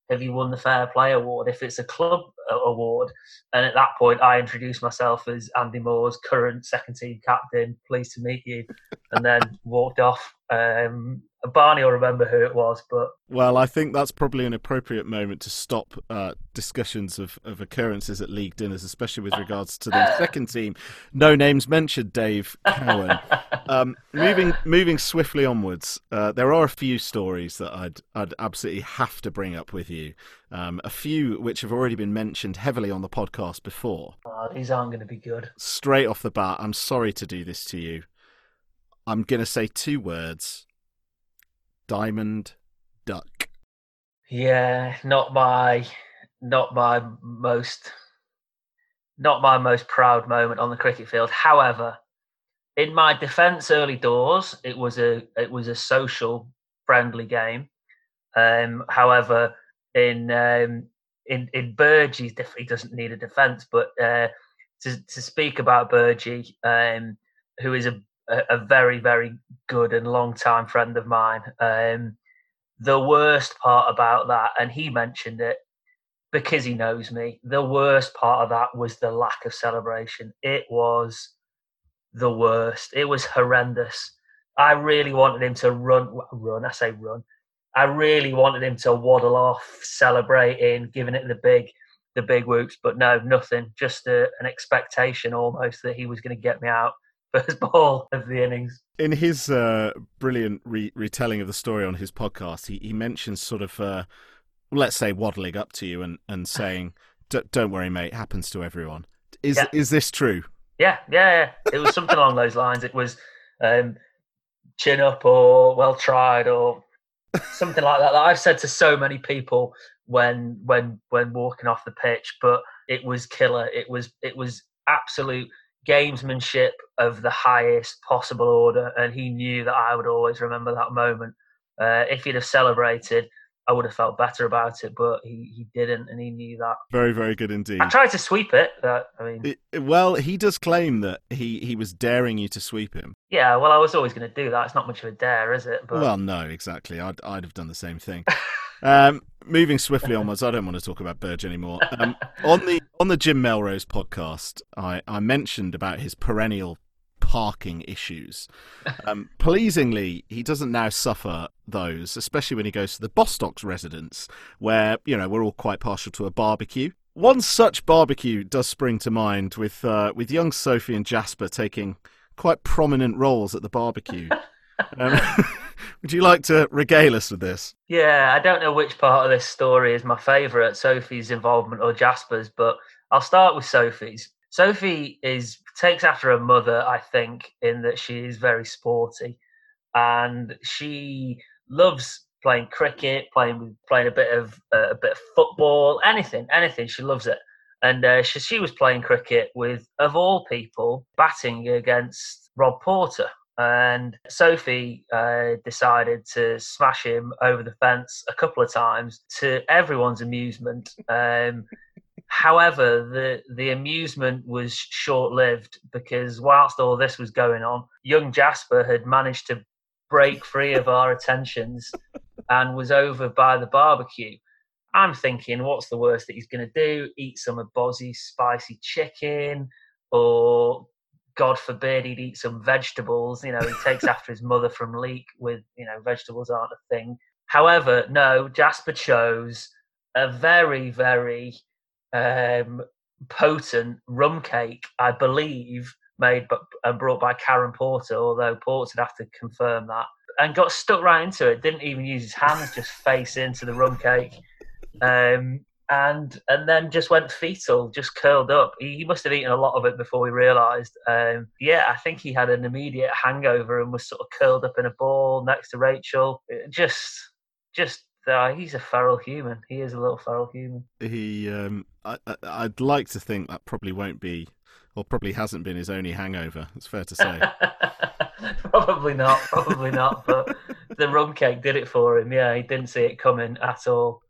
have you won the Fair Play Award if it's a club award? And at that point, I introduced myself as Andy Moore's current second team captain. Pleased to meet you. And then walked off. Um, Barney will remember who it was, but Well, I think that's probably an appropriate moment to stop uh, discussions of, of occurrences at league dinners, especially with regards to the second team. No names mentioned, Dave Cowan. Um, moving moving swiftly onwards, uh, there are a few stories that I'd I'd absolutely have to bring up with you. Um, a few which have already been mentioned heavily on the podcast before. oh, these aren't going to be good. Straight off the bat, I'm sorry to do this to you. I'm going to say two words: diamond duck. Yeah, not my, not my most, not my most proud moment on the cricket field. However, in my defence, early doors, it was a it was a social friendly game. Um, however, in um, in in Burgee, he doesn't need a defence, but uh, to to speak about Burgee, um, who is a a very very good and long time friend of mine. Um, the worst part about that, and he mentioned it because he knows me. The worst part of that was the lack of celebration. It was the worst. It was horrendous. I really wanted him to run, run. I say run. I really wanted him to waddle off, celebrating, giving it the big, the big whoops. But no, nothing. Just a, an expectation almost that he was going to get me out first ball of the innings. In his uh, brilliant re- retelling of the story on his podcast, he, he mentions sort of, uh, let's say, waddling up to you and, and saying, "Don't worry, mate, happens to everyone." Is Yeah. is this true? Yeah, yeah, yeah. It was something along those lines. It was um, chin up or well tried or something like that. That I've said to so many people when when when walking off the pitch, but it was killer. It was it was absolute gamesmanship of the highest possible order, and he knew that I would always remember that moment. Uh, if he'd have celebrated, I would have felt better about it, but he, he didn't, and he knew that. Very, very good indeed. I tried to sweep it, but I mean, It- well, he does claim that he, he was daring you to sweep him. yeah. Well, I was always going to do that. It's not much of a dare, is it? But Well, no, exactly. I'd I'd have done the same thing. um, moving swiftly onwards, I don't want to talk about Burge anymore. Um, on the on the Jim Melrose podcast, I, I mentioned about his perennial parking issues. Um, pleasingly, he doesn't now suffer those, especially when he goes to the Bostock's residence, where you know we're all quite partial to a barbecue. One such barbecue does spring to mind with uh, with young Sophie and Jasper taking quite prominent roles at the barbecue. Um, would you like to regale us with this? Yeah, I don't know which part of this story is my favourite, Sophie's involvement or Jasper's, but I'll start with Sophie's. Sophie is takes after her mother, I think, in that she is very sporty, and she loves playing cricket, playing playing a bit of uh, a bit of football, anything, anything. She loves it, and uh, she she was playing cricket with, of all people, batting against Rob Porter. And Sophie uh, decided to smash him over the fence a couple of times to everyone's amusement. Um, however, the the amusement was short lived because whilst all this was going on, young Jasper had managed to break free of our attentions and was over by the barbecue. I'm thinking, what's the worst that he's going to do? Eat some of Bozzy's spicy chicken, or God forbid he'd eat some vegetables. You know, he takes after his mother from Leek with, you know, vegetables aren't a thing. However, no, Jasper chose a very, very um, potent rum cake, I believe, made but and brought by Karen Porter, although Porter would have to confirm that, and got stuck right into it. Didn't even use his hands, just face into the rum cake. Um, and and then just went fetal, just curled up. He, he must have eaten a lot of it before we realised. Um, yeah, I think he had an immediate hangover and was sort of curled up in a ball next to Rachel. It just, just uh, he's a feral human. He is a little feral human. He, um, I, I'd like to think that probably won't be, or probably hasn't been his only hangover. It's fair to say. probably not. Probably not. But the rum cake did it for him. Yeah, he didn't see it coming at all.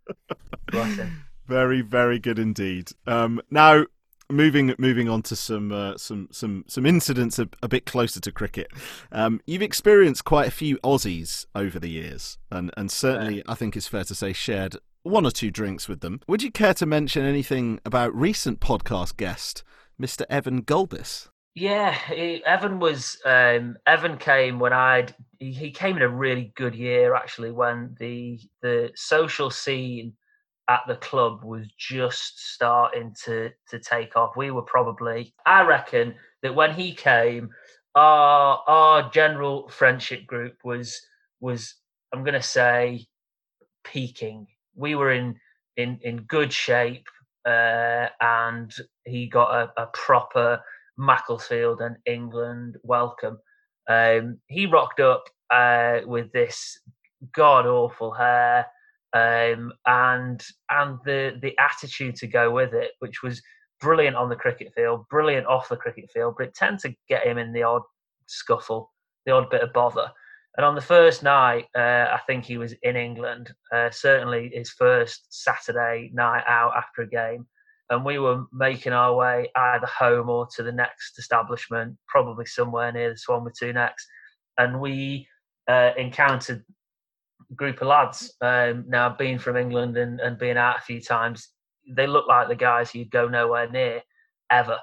Bless him. Very, very good indeed. Um, now, moving moving on to some uh, some some some incidents a, a bit closer to cricket. Um, you've experienced quite a few Aussies over the years, and and certainly I think it's fair to say shared one or two drinks with them. Would you care to mention anything about recent podcast guest Mr. Evan Gulbis? Yeah, he, Evan was um, Evan came when I'd he, he came in a really good year actually when the the social scene at the club was just starting to to take off. We were probably I reckon that when he came, our our general friendship group was was I'm gonna say peaking. We were in in in good shape, uh, and he got a, a proper Macclesfield and England welcome. Um, he rocked up uh, with this god awful hair um, and and the the attitude to go with it, which was brilliant on the cricket field, brilliant off the cricket field, but it tended to get him in the odd scuffle, the odd bit of bother. And on the first night, uh, I think he was in England, uh, certainly his first Saturday night out after a game and we were making our way either home or to the next establishment, probably somewhere near the Swan with two necks, and we uh, encountered group of lads. Um, now, being from England and, and being out a few times, they look like the guys you'd go nowhere near ever.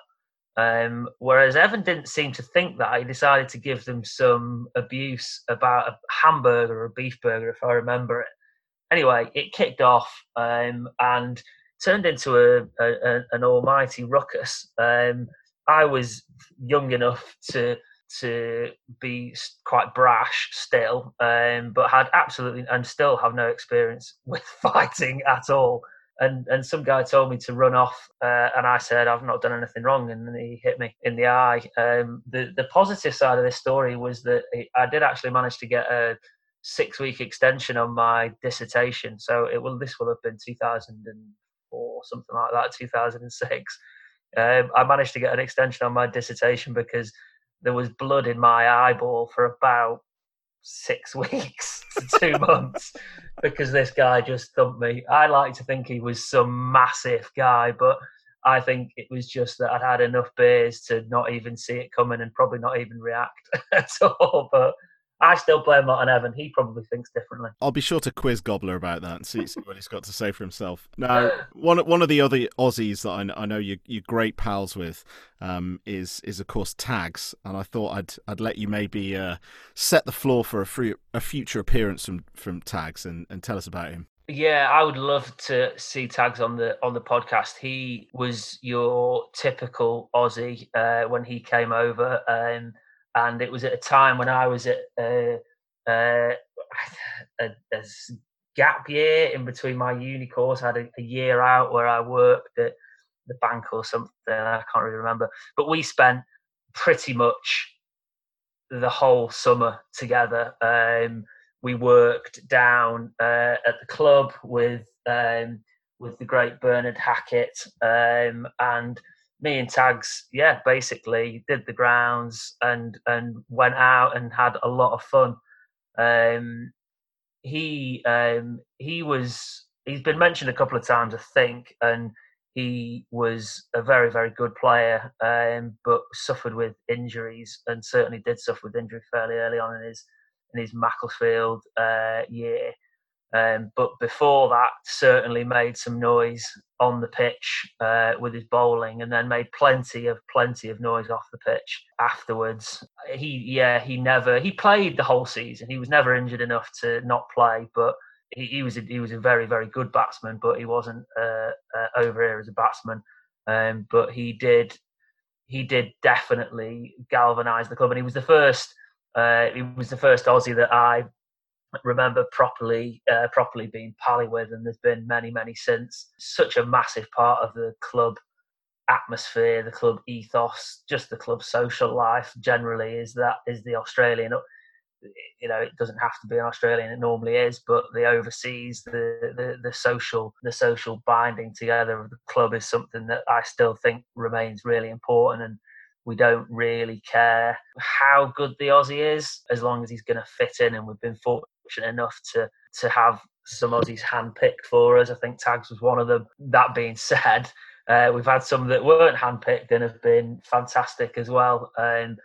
Um, whereas Evan didn't seem to think that. He decided to give them some abuse about a hamburger or a beef burger, if I remember it. Anyway, it kicked off, um, and turned into a, a an almighty ruckus. Um, I was young enough to to be quite brash still, um, but had absolutely and still have no experience with fighting at all. And and some guy told me to run off, uh, and I said I've not done anything wrong, and he hit me in the eye. Um, the the positive side of this story was that I did actually manage to get a six week extension on my dissertation. So it will this will have been 2004 something like that, 2006. Um, I managed to get an extension on my dissertation because there was blood in my eyeball for about six weeks to two months because this guy just thumped me. I like to think he was some massive guy, but I think it was just that I'd had enough beers to not even see it coming and probably not even react at all. But I still blame Martin Evan. He probably thinks differently. I'll be sure to quiz Gobbler about that and see, see what he's got to say for himself. Now, one one of the other Aussies that I, I know you you're great pals with um, is is of course Tags, and I thought I'd I'd let you maybe uh, set the floor for a free, a future appearance from from Tags and, and tell us about him. Yeah, I would love to see Tags on the on the podcast. He was your typical Aussie uh, when he came over. Um, and it was at a time when I was at uh, a, a, gap year in between my uni course. I had a, a, year out where I worked at the bank or something. I can't really remember, but we spent pretty much the whole summer together. Um, we worked down uh, at the club with um, with the great Bernard Hackett um, and me and Tags, yeah, basically did the grounds and and went out and had a lot of fun. Um, he um, he was he's been mentioned a couple of times, I think, and he was a very very good player, um, but suffered with injuries and certainly did suffer with injury fairly early on in his in his Macclesfield uh, year. Um, but before that, certainly made some noise on the pitch uh, with his bowling, and then made plenty of plenty of noise off the pitch afterwards. He, yeah, he never he played the whole season. He was never injured enough to not play, but he, he was a, he was a very very good batsman, but he wasn't uh, uh, over here as a batsman. Um, but he did he did definitely galvanise the club, and he was the first. Uh, he was the first Aussie that I remember properly uh, properly being pally with, and there's been many many since. Such a massive part of the club atmosphere, the club ethos, just the club social life generally is that is the Australian. You know, it doesn't have to be an Australian; it normally is. But the overseas, the the, the social, the social binding together of the club is something that I still think remains really important and we don't really care how good the Aussie is as long as he's going to fit in. And we've been fortunate fortunate enough to to have some Aussies handpicked for us. I think Tags was one of them. That being said, uh, we've had some that weren't handpicked and have been fantastic as well. And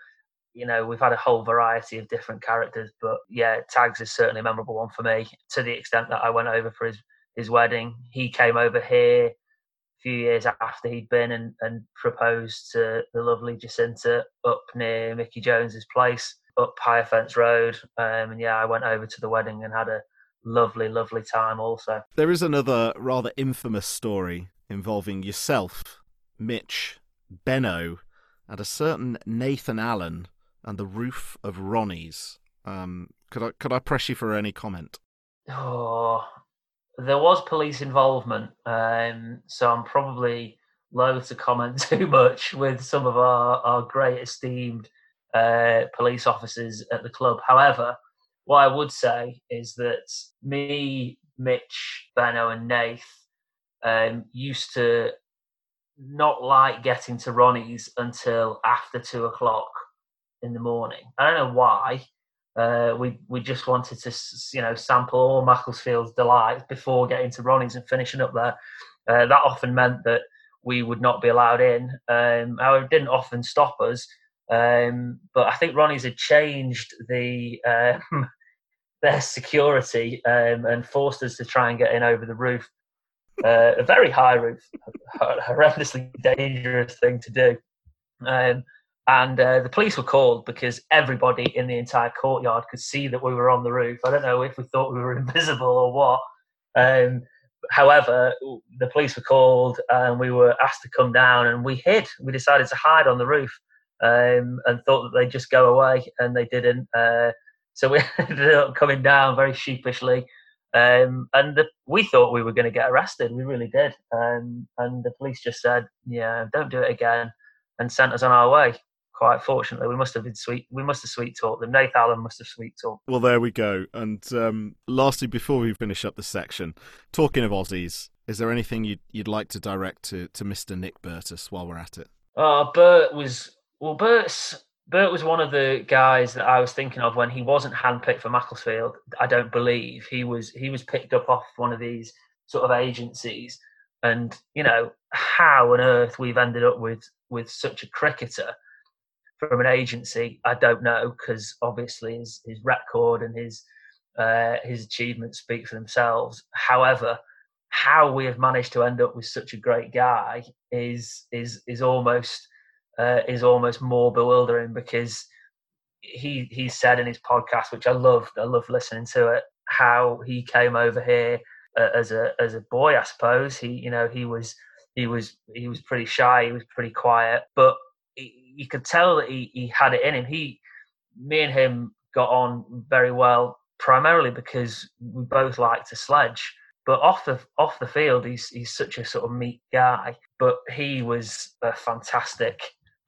you know, we've had a whole variety of different characters, but yeah, Tags is certainly a memorable one for me. To the extent that I went over for his his wedding, he came over here a few years after he'd been and, and proposed to the lovely Jacinta up near Mickey Jones's place, up Higher Fence Road. Um, and yeah, I went over to the wedding and had a lovely, lovely time also. There is another rather infamous story involving yourself, Mitch, Benno, and a certain Nathan Allen and the roof of Ronnie's. Um, could I could I press you for any comment? Oh, there was police involvement, um, so I'm probably loath to comment too much with some of our, our great esteemed uh, police officers at the club. However, what I would say is that me, Mitch, Benno, and Nath um, used to not like getting to Ronnie's until after two o'clock in the morning. I don't know why. Uh, we we just wanted to you know sample all Macclesfield's delights before getting to Ronnie's and finishing up there. Uh, that often meant that we would not be allowed in. Um, it didn't often stop us. Um, but I think Ronnie's had changed the um, their security um, and forced us to try and get in over the roof. Uh, a very high roof, a horrendously dangerous thing to do. Um, and uh, the police were called because everybody in the entire courtyard could see that we were on the roof. I don't know if we thought we were invisible or what. Um, however, the police were called and we were asked to come down, and we hid. We decided to hide on the roof um, and thought that they'd just go away, and they didn't. Uh, so we ended up coming down very sheepishly. Um, and the, we thought we were going to get arrested. We really did. Um, and the police just said, "Yeah, don't do it again," and sent us on our way quite fortunately, we must have been sweet. We must have sweet talked them. Nathan Allen must have sweet talked. Well, there we go. And um, lastly, before we finish up the section, talking of Aussies, is there anything you'd you'd like to direct to to Mister Nick Burtis while we're at it? Uh, Bert was well. Bert's Bert was one of the guys that I was thinking of when he wasn't handpicked for Macclesfield. I don't believe he was. He was picked up off one of these sort of agencies, and you know how on earth we've ended up with with such a cricketer from an agency, I don't know because obviously his his record and his uh, his achievements speak for themselves. However, how we have managed to end up with such a great guy is is is almost uh, is almost more bewildering because he he said in his podcast, which I loved, I love listening to it, how he came over here uh, as a as a boy. I suppose he you know he was he was he was pretty shy, he was pretty quiet, but you could tell that he, he had it in him. He, me and him got on very well, primarily because we both like to sledge. But off the off the field, he's he's such a sort of meek guy. But he was a fantastic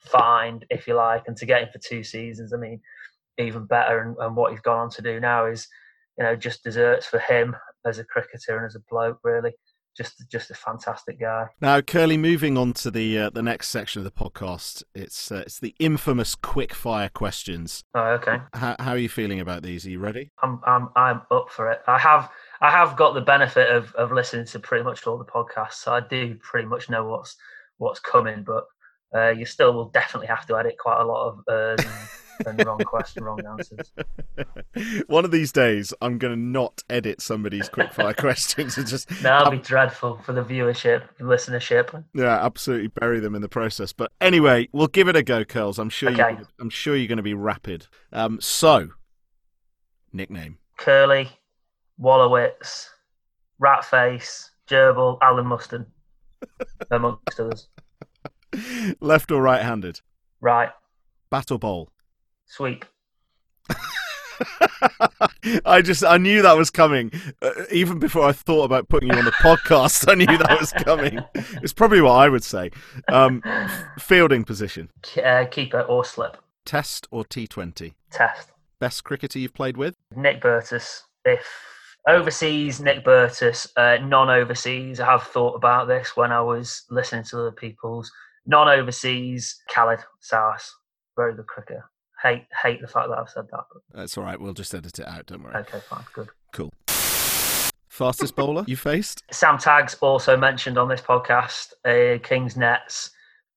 find, if you like, and to get him for two seasons, I mean, even better. And, and what he's gone on to do now is, you know, just desserts for him as a cricketer and as a bloke, really just just a fantastic guy. Now, Curly, moving on to the uh, the next section of the podcast, it's uh, it's the infamous quick fire questions. Oh, okay. How, how are you feeling about these? Are you ready? I'm I'm I'm up for it. I have I have got the benefit of, of listening to pretty much all the podcasts, so I do pretty much know what's what's coming. But uh, you still will definitely have to edit quite a lot of uh, and wrong question, wrong answers. One of these days, I'm going to not edit somebody's quickfire questions and just. That'll be dreadful for the viewership, listenership. Yeah, absolutely bury them in the process. But anyway, we'll give it a go, Curls. I'm sure. Okay. You, I'm sure you're going to be rapid. Um, so, nickname: Curly, Wallowitz, Ratface, Gerbil, Alan Muston, amongst others. Left or right-handed? Right. Battle bowl. Sweep. I just I knew that was coming uh, even before I thought about putting you on the podcast. I knew that was coming. It's probably what I would say. Um, fielding position: uh, keeper or slip. Test or T Twenty. Test. Best cricketer you've played with? Nick Burtis. If overseas, Nick Burtis. Uh, non-overseas, I have thought about this when I was listening to other people's. Non-overseas, Khaled Sowas. Very good cricketer hate hate the fact that I've said that. But... That's all right. We'll just edit it out. Don't worry. Okay, fine, good, cool. Fastest bowler you faced? Sam Tags also mentioned on this podcast. Uh, King's nets,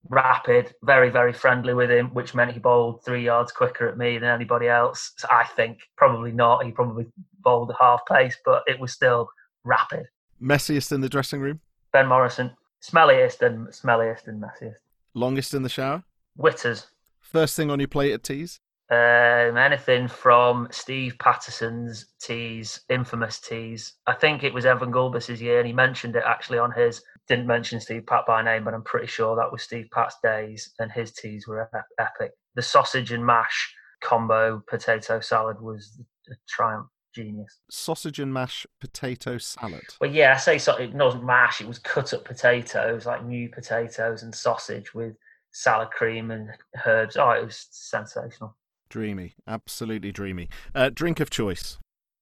rapid, very very friendly with him, which meant he bowled three yards quicker at me than anybody else. So I think probably not. He probably bowled a half pace, but it was still rapid. Messiest in the dressing room? Ben Morrison. Smelliest and smelliest and messiest. Longest in the shower? Witters. First thing on your plate at teas? Um, anything from Steve Patterson's teas, infamous teas. I think it was Evan Gulbis's year, and he mentioned it actually on his. Didn't mention Steve Pat by name, but I'm pretty sure that was Steve Pat's days, and his teas were epic. The sausage and mash combo potato salad was a triumph. Genius. Sausage and mash potato salad. Well, yeah, I say so. It wasn't mash; it was cut up potatoes, like new potatoes and sausage with salad cream and herbs. Oh, it was sensational. Dreamy, absolutely dreamy. Uh, drink of choice,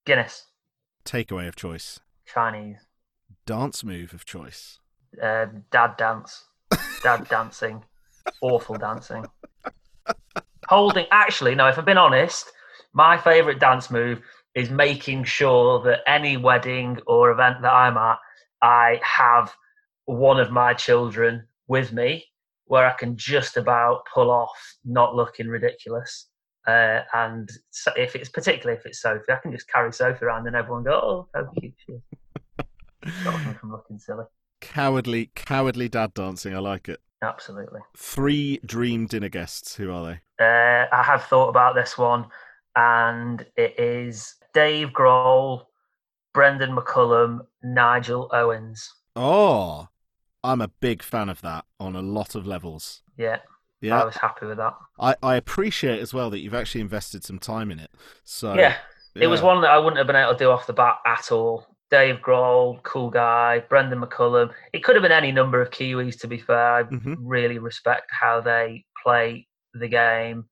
Guinness, takeaway of choice, Chinese, dance move of choice. um, dad dance, dad dancing, awful dancing. Holding, actually, no. If I've been honest, my favourite dance move is making sure that any wedding or event that I'm at, I have one of my children with me, where I can just about pull off not looking ridiculous. Uh, and so if it's particularly if it's Sophie, I can just carry Sophie around and everyone go, "Oh, how cute she is!" From looking silly. Cowardly, cowardly dad dancing. I like it. Absolutely. Three dream dinner guests. Who are they? Uh, I have thought about this one, and it is Dave Grohl, Brendon McCullum, Nigel Owens. Oh, I'm a big fan of that on a lot of levels. Yeah, Yeah. I was happy with that. I, I appreciate as well that you've actually invested some time in it. So yeah, it was one that I wouldn't have been able to do off the bat at all. Dave Grohl, cool guy. Brendon McCullum. It could have been any number of Kiwis, to be fair. I Mhm. really respect how they play the game,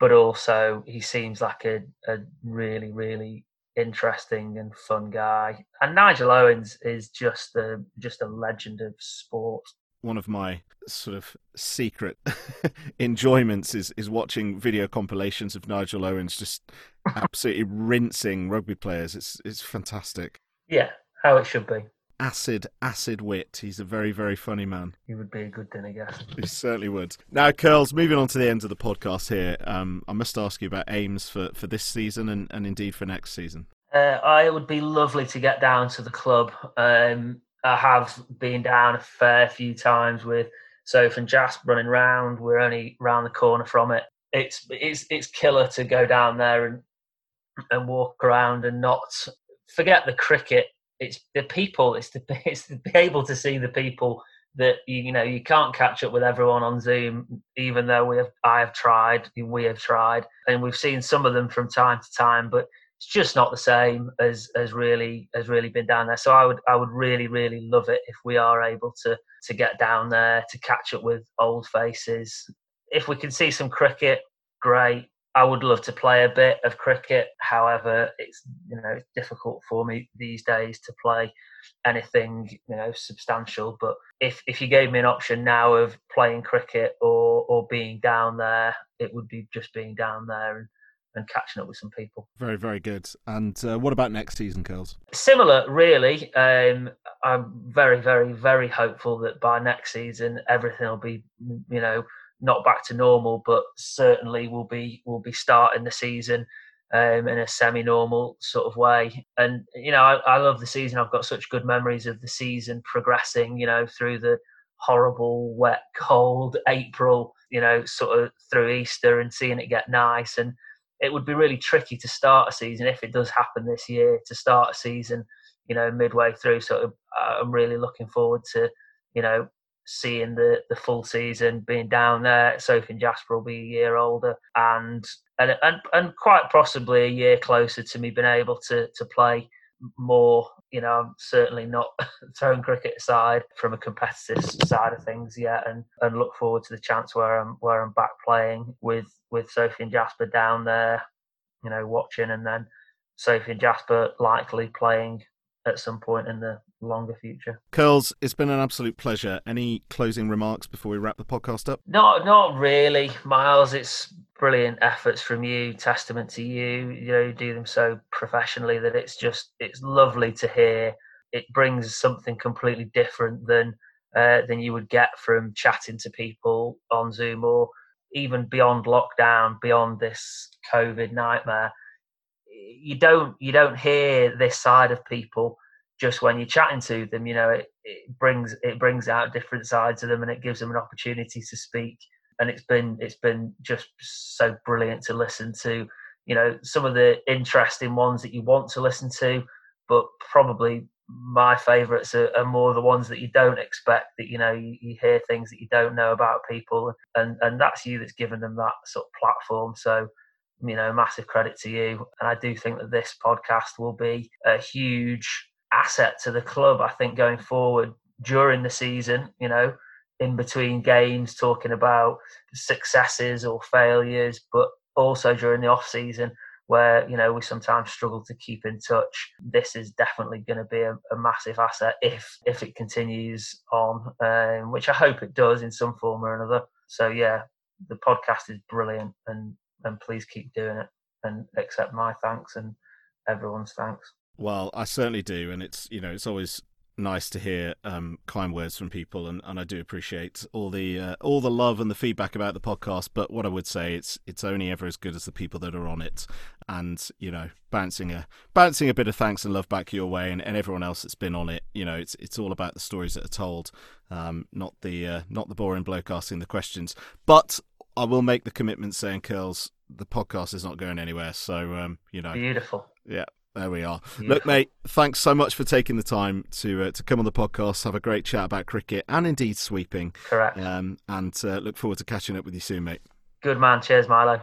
but also he seems like a, a really, really interesting and fun guy. And Nigel Owens is just a just a legend of sport. one of my sort of secret enjoyments is is watching video compilations of Nigel Owens just absolutely rinsing rugby players. It's it's fantastic. Yeah, how it should be. Acid, acid wit. He's a very, very funny man. He would be a good dinner guest. He certainly would. Now, Curls, moving on to the end of the podcast here, um, I must ask you about aims for, for this season and, and indeed for next season. Uh, I would be lovely to get down to the club. Um, I have been down a fair few times with Soph and Jasp running round. We're only round the corner from it. It's it's it's killer to go down there and and walk around and not forget the cricket. It's the people. It's the it's to be able to see the people that you, you know you can't catch up with everyone on Zoom, even though we have I have tried, we have tried, and we've seen some of them from time to time, but it's just not the same as as really as really been down there. So I would I would really really love it if we are able to to get down there to catch up with old faces. If we can see some cricket, great. I would love to play a bit of cricket. However, it's you know it's difficult for me these days to play anything you know substantial. But if if you gave me an option now of playing cricket or or being down there, it would be just being down there and and catching up with some people. Very, very good. And uh, what about next season, Curls? Similar, really. Um, I'm very, very, very hopeful that by next season everything will be, you know, not back to normal, but certainly will be will be starting the season um, in a semi-normal sort of way. And you know, I, I love the season. I've got such good memories of the season progressing. You know, through the horrible, wet, cold April. You know, sort of through Easter and seeing it get nice and it would be really tricky to start a season if it does happen this year to start a season you know midway through so i'm really looking forward to you know seeing the the full season being down there sophie and jasper will be a year older and and and, and quite possibly a year closer to me being able to to play more you know i'm certainly not throwing cricket aside from a competitive side of things yet and and look forward to the chance where i'm where i'm back playing with with sophie and jasper down there you know watching and then sophie and jasper likely playing at some point in the longer future Curls, it's been an absolute pleasure. Any closing remarks before we wrap the podcast up? Not not really, Miles. It's brilliant efforts from you, testament to you. You know, you do them so professionally that it's just it's lovely to hear. It brings something completely different than uh, than you would get from chatting to people on Zoom or even beyond lockdown, beyond this COVID nightmare. You don't you don't hear this side of people just when you're chatting to them, you know, it, it brings it brings out different sides of them and it gives them an opportunity to speak. And it's been it's been just so brilliant to listen to. You know, some of the interesting ones that you want to listen to, but probably my favourites are, are, more the ones that you don't expect. That you know, you, you, hear things that you don't know about people, and and that's you that's given them that sort of platform. So, you know, massive credit to you. And I do think that this podcast will be a huge asset to the club. I think going forward during the season, you know, in between games, talking about successes or failures, but also during the off season where you know we sometimes struggle to keep in touch. This is definitely going to be a, a, massive asset if if it continues on, um, which I hope it does in some form or another. So yeah, the podcast is brilliant, and and please keep doing it, and accept my thanks and everyone's thanks. Well, I certainly do, and it's you know it's always nice to hear um, kind words from people, and, and I do appreciate all the uh, all the love and the feedback about the podcast. But what I would say, it's it's only ever as good as the people that are on it, and you know, bouncing a bouncing a bit of thanks and love back your way, and, and everyone else that's been on it. You know, it's it's all about the stories that are told, um, not the uh, not the boring bloke asking the questions. But I will make the commitment saying, curls, the podcast is not going anywhere. So um, you know, beautiful. Yeah, there we are. Look, mate, thanks so much for taking the time to uh, to come on the podcast, have a great chat about cricket and indeed sweeping. Correct. Um, and uh, look forward to catching up with you soon, mate. Good man. Cheers, Milo.